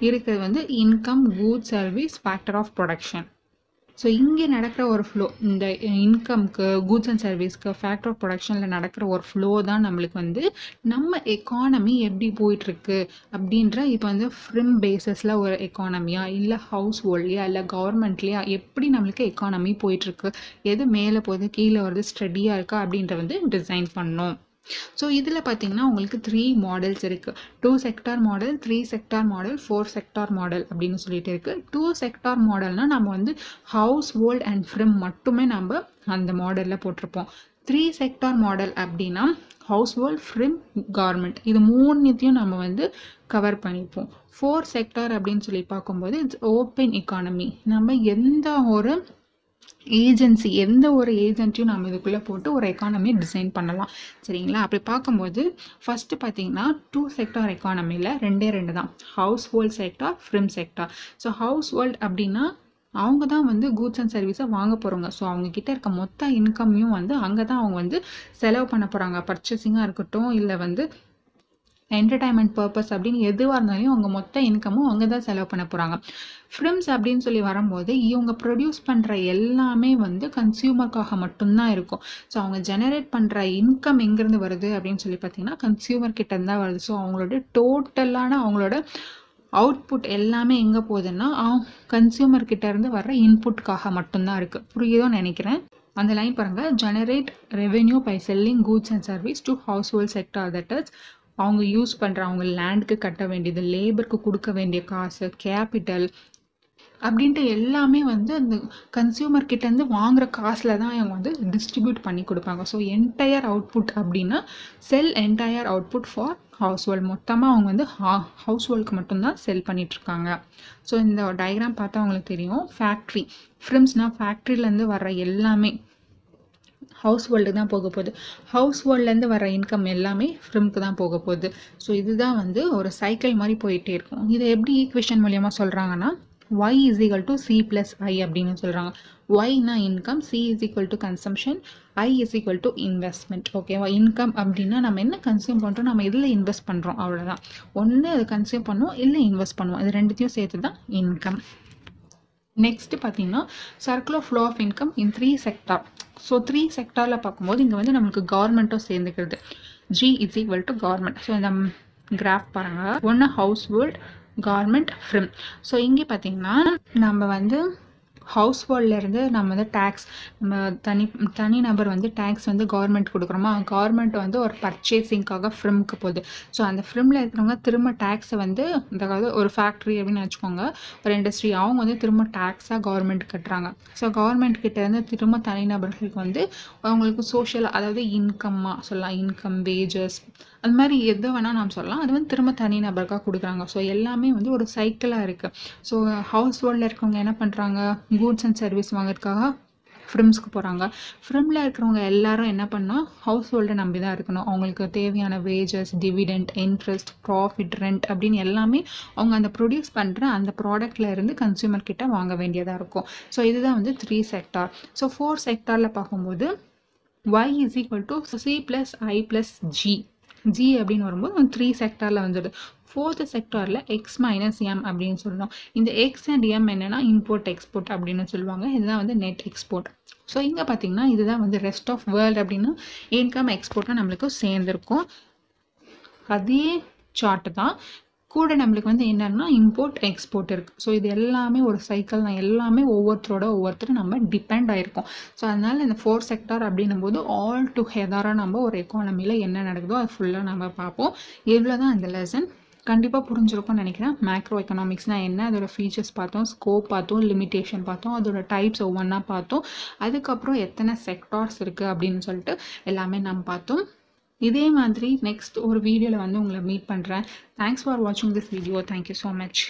இருக்கிறது வந்து income good service factor of production so இங்கே நடக்கிற ஒரு ஃப்ளோ இந்த இன்கம்க்கு கூட்ஸ் அண்ட் சர்வீஸ்க்கு ஃபேக்டர் ஆஃப் ப்ரொடக்ஷனில் நடக்கிற ஒரு ஃப்ளோ தான் நம்மளுக்கு வந்து நம்ம எக்கானமி எப்படி போயிட்டுருக்கு அப்படின்ற இப்போ வந்து ஃப்ரிம் பேஸஸில் ஒரு எக்கானமியா இல்லை ஹவுஸ் ஹோல்ட்லையா இல்லை கவர்மெண்ட்லையா எப்படி நம்மளுக்கு எக்கானமி போயிட்டுருக்கு எது மேலே போகுது கீழே வருது ஸ்டடியாக இருக்கா அப்படின்ற வந்து டிசைன் பண்ணோம் ஸோ இதில் பார்த்தீங்கன்னா உங்களுக்கு த்ரீ மாடல்ஸ் இருக்குது two sector model three sector model four sector model அப்படின்னு சொல்லிட்டு இருக்குது டூ செக்டார் மாடல்னால் நம்ம வந்து ஹவுஸ் ஹோல்ட் அண்ட் ஃப்ரிம் மட்டுமே நம்ம அந்த மாடலில் போட்டிருப்போம். த்ரீ செக்டார் மாடல் அப்படின்னா ஹவுஸ் ஹோல்ட் ஃப்ரிம் கார்மெண்ட் இது மூணுத்தையும் நம்ம வந்து கவர் பண்ணிப்போம். ஃபோர் செக்டார் அப்படின்னு சொல்லி பார்க்கும்போது இட்ஸ் ஓப்பன் எக்கானமி நம்ம எந்த ஒரு ஏஜென்சி எந்த ஒரு ஏஜென்ட்டையும் நம்ம இதுக்குள்ளே போட்டு ஒரு எக்கானமி டிசைன் பண்ணலாம். சரிங்களா? அப்படி பார்க்கும்போது ஃபஸ்ட்டு பார்த்தீங்கன்னா டூ செக்டார் எக்கானமியில் ரெண்டே ரெண்டு தான். Household sector firm sector so household அப்படின்னா அவங்க தான் வந்து கூட்ஸ் அண்ட் சர்வீஸை வாங்க போகிறவங்க ஸோ அவங்கக்கிட்ட இருக்க மொத்த இன்கம்மையும் வந்து அங்கே தான் அவங்க வந்து செலவு பண்ண போகிறாங்க பர்ச்சேசிங்காக இருக்கட்டும் இல்லை வந்து என்டர்டைன்மெண்ட் பர்பஸ் அப்படின்னு எதுவாக இருந்தாலும் அவங்க மொத்த இன்கமும் அவங்க தான் செலவு பண்ண போகிறாங்க ஃபிலிம்ஸ் அப்படின்னு சொல்லி வரும்போது இவங்க ப்ரொடியூஸ் பண்ணுற எல்லாமே வந்து கன்சியூமருக்காக மட்டும்தான் இருக்கும். ஸோ அவங்க ஜெனரேட் பண்ணுற இன்கம் எங்கேருந்து வருது அப்படின்னு சொல்லி பார்த்தீங்கன்னா கன்சியூமர் கிட்ட தான் வருது. ஸோ அவங்களோட டோட்டலான அவங்களோட அவுட்புட் எல்லாமே எங்கே போகுதுன்னா கன்சியூமர் கிட்டேருந்து வர்ற இன்புட்காக மட்டும்தான் இருக்குது புரியுதோன்னு நினைக்கிறேன். அந்த லைன் பாருங்கள் generate revenue by selling goods and service to household sector that is அவங்க யூஸ் பண்ணுற அவங்க லேண்டுக்கு கட்ட வேண்டியது லேபருக்கு கொடுக்க வேண்டிய காசு கேபிட்டல் அப்படின்ட்டு எல்லாமே வந்து அந்த கன்சியூமர் கிட்டேருந்து வாங்குகிற காசில் தான் அவங்க வந்து டிஸ்ட்ரிபியூட் பண்ணி கொடுப்பாங்க. ஸோ என்டையர் அவுட்புட் அப்படின்னா sell entire output for household மொத்தமாக அவங்க வந்து ஹவுஸ் ஹோல்டுக்கு மட்டும்தான் செல் பண்ணிகிட்ருக்காங்க ஸோ இந்த டயக்ராம் பார்த்தா அவங்களுக்கு தெரியும். ஃபேக்ட்ரி ஃப்ரிம்ஸ்னால் ஃபேக்ட்ரிலேருந்து வர்ற எல்லாமே. ஹவுஸ் ஹோல்டு தான் போக போகுது. ஹவுஸ் ஹோல்ட்லேருந்து வர இன்கம் எல்லாமே ஃப்ரிம்க்கு தான் போக போகுது. ஸோ இதுதான் வந்து ஒரு சைக்கிள் மாதிரி போயிட்டே இருக்கும். இதை எப்படி ஈக்குவேஷன் மூலியமாக சொல்கிறாங்கன்னா Y is equal to C plus I அப்படின்னு சொல்கிறாங்க ஒய்னா income C is equal to consumption I is equal to investment ஓகேவா இன்கம் அப்படின்னா நம்ம என்ன கன்சியூம் பண்ணுறோம் நம்ம இதில் இன்வெஸ்ட் பண்ணுறோம் அவ்வளோதான் ஒன்று அதை கன்சியூம் பண்ணுவோம் இல்லை இன்வெஸ்ட் பண்ணுவோம் இது ரெண்டுத்தையும் சேர்த்து தான் இன்கம் நெக்ஸ்ட் பார்த்தீங்கன்னா circular flow of income in three sector so three செக்டாரில் பார்க்கும்போது இங்கே வந்து நம்மளுக்கு கவர்மெண்ட்டும் சேர்ந்துக்கிறது. G is equal to government so இந்த கிராஃப் பாருங்கள் ஒன்று household government firm so இங்கே பார்த்தீங்கன்னா நம்ம வந்து ஹவுஸ் இருந்து நம்ம வந்து டேக்ஸ் நம்ம தனி தனி நபர் வந்து டேக்ஸ் வந்து கவர்மெண்ட் கொடுக்குறோமா கவர்மெண்ட் வந்து ஒரு பர்ச்சேசிங்காக ஃப்ரிம்க்கு போகுது. ஸோ அந்த ஃப்ரிமில் இருக்கிறவங்க திரும்ப டேக்ஸை வந்து அதாவது ஒரு ஃபேக்ட்ரி அப்படின்னு வச்சுக்கோங்க ஒரு இண்டஸ்ட்ரி அவங்க வந்து திரும்ப டேக்ஸாக கவர்மெண்ட் கட்டுறாங்க. ஸோ கவர்மெண்ட் கிட்டேருந்து திரும்ப தனிநபர்களுக்கு வந்து அவங்களுக்கு சோஷியல் அதாவது இன்கம்மாக சொல்லலாம் இன்கம் வேஜஸ் அது மாதிரி எது வேணால் நாம் சொல்லலாம். அது வந்து திரும்ப தனி நபருக்காக கொடுக்குறாங்க. ஸோ எல்லாமே வந்து ஒரு சைக்கிளாக இருக்குது ஸோ ஹவுஸ் ஹோல்டில் இருக்கவங்க என்ன பண்ணுறாங்க கூட்ஸ் அண்ட் சர்வீஸ் வாங்கறதுக்காக ஃப்ரிம்ஸ்க்கு போகிறாங்க ஃப்ரிமில் இருக்கிறவங்க எல்லாரும் என்ன பண்ணால் ஹவுஸ் ஹோல்டை நம்பி தான் இருக்கணும். அவங்களுக்கு தேவையான wages dividend interest profit rent அப்படின்னு எல்லாமே அவங்க அந்த ப்ரொடியூஸ் பண்ணுற அந்த ப்ராடக்டில் இருந்து கன்சியூமர் கிட்ட வாங்க வேண்டியதாக இருக்கும். ஸோ இதுதான் வந்து த்ரீ செக்டார் ஸோ ஃபோர் செக்டாரில் பார்க்கும்போது Y is equal to C plus I plus G G அப்படின்னு வரும்போது த்ரீ செக்டாரில் வந்துடுது ஃபோர்த்து செக்டாரில் எக்ஸ் மைனஸ் எம் அப்படின்னு சொல்லணும் இந்த எக்ஸ் அண்ட் எம் என்னென்னா இம்போர்ட் எக்ஸ்போர்ட் அப்படின்னு சொல்லுவாங்க. இதுதான் வந்து நெட் எக்ஸ்போர்ட் ஸோ இங்கே பார்த்தீங்கன்னா இதுதான் வந்து ரெஸ்ட் ஆஃப் வேர்ல்டு அப்படின்னு இன்கம் எக்ஸ்போர்ட்டும் நம்மளுக்கு சேர்ந்துருக்கும். அதே சார்ட்டு தான் கூட நம்மளுக்கு வந்து என்னன்னா இம்போர்ட் எக்ஸ்போர்ட் இருக்குது ஸோ இது எல்லாமே ஒரு சைக்கிள் தான். எல்லாமே ஒவ்வொருத்தரோட ஒவ்வொருத்தரும் நம்ம டிபெண்ட் ஆகிருக்கோம் ஸோ அதனால் இந்த ஃபோர் செக்டார் அப்படின்னும் போது ஆல் டுகெதராக நம்ம ஒரு எக்கானமியில் என்ன நடக்குதோ அது ஃபுல்லாக நம்ம பார்ப்போம். இவ்வளோ தான் அந்த லெசன் கண்டிப்பாக புரிஞ்சிருக்கும்னு நினைக்கிறேன். மேக்ரோ எக்கனாமிக்ஸ்னால் என்ன அதோட ஃபீச்சர்ஸ் பார்த்தோம் ஸ்கோப் பார்த்தோம் லிமிட்டேஷன் பார்த்தோம் அதோட டைப்ஸ் ஒவ்வொன்றா பார்த்தோம். அதுக்கப்புறம் எத்தனை செக்டார்ஸ் இருக்குது அப்படின்னு சொல்லிட்டு எல்லாமே நம்ம பார்த்தோம். இதே மாதிரி நெக்ஸ்ட் ஒரு வீடியோவில் வந்து உங்களை மீட் பண்ணுறேன் தேங்க்ஸ் ஃபார் வாட்சிங் this video thank you so much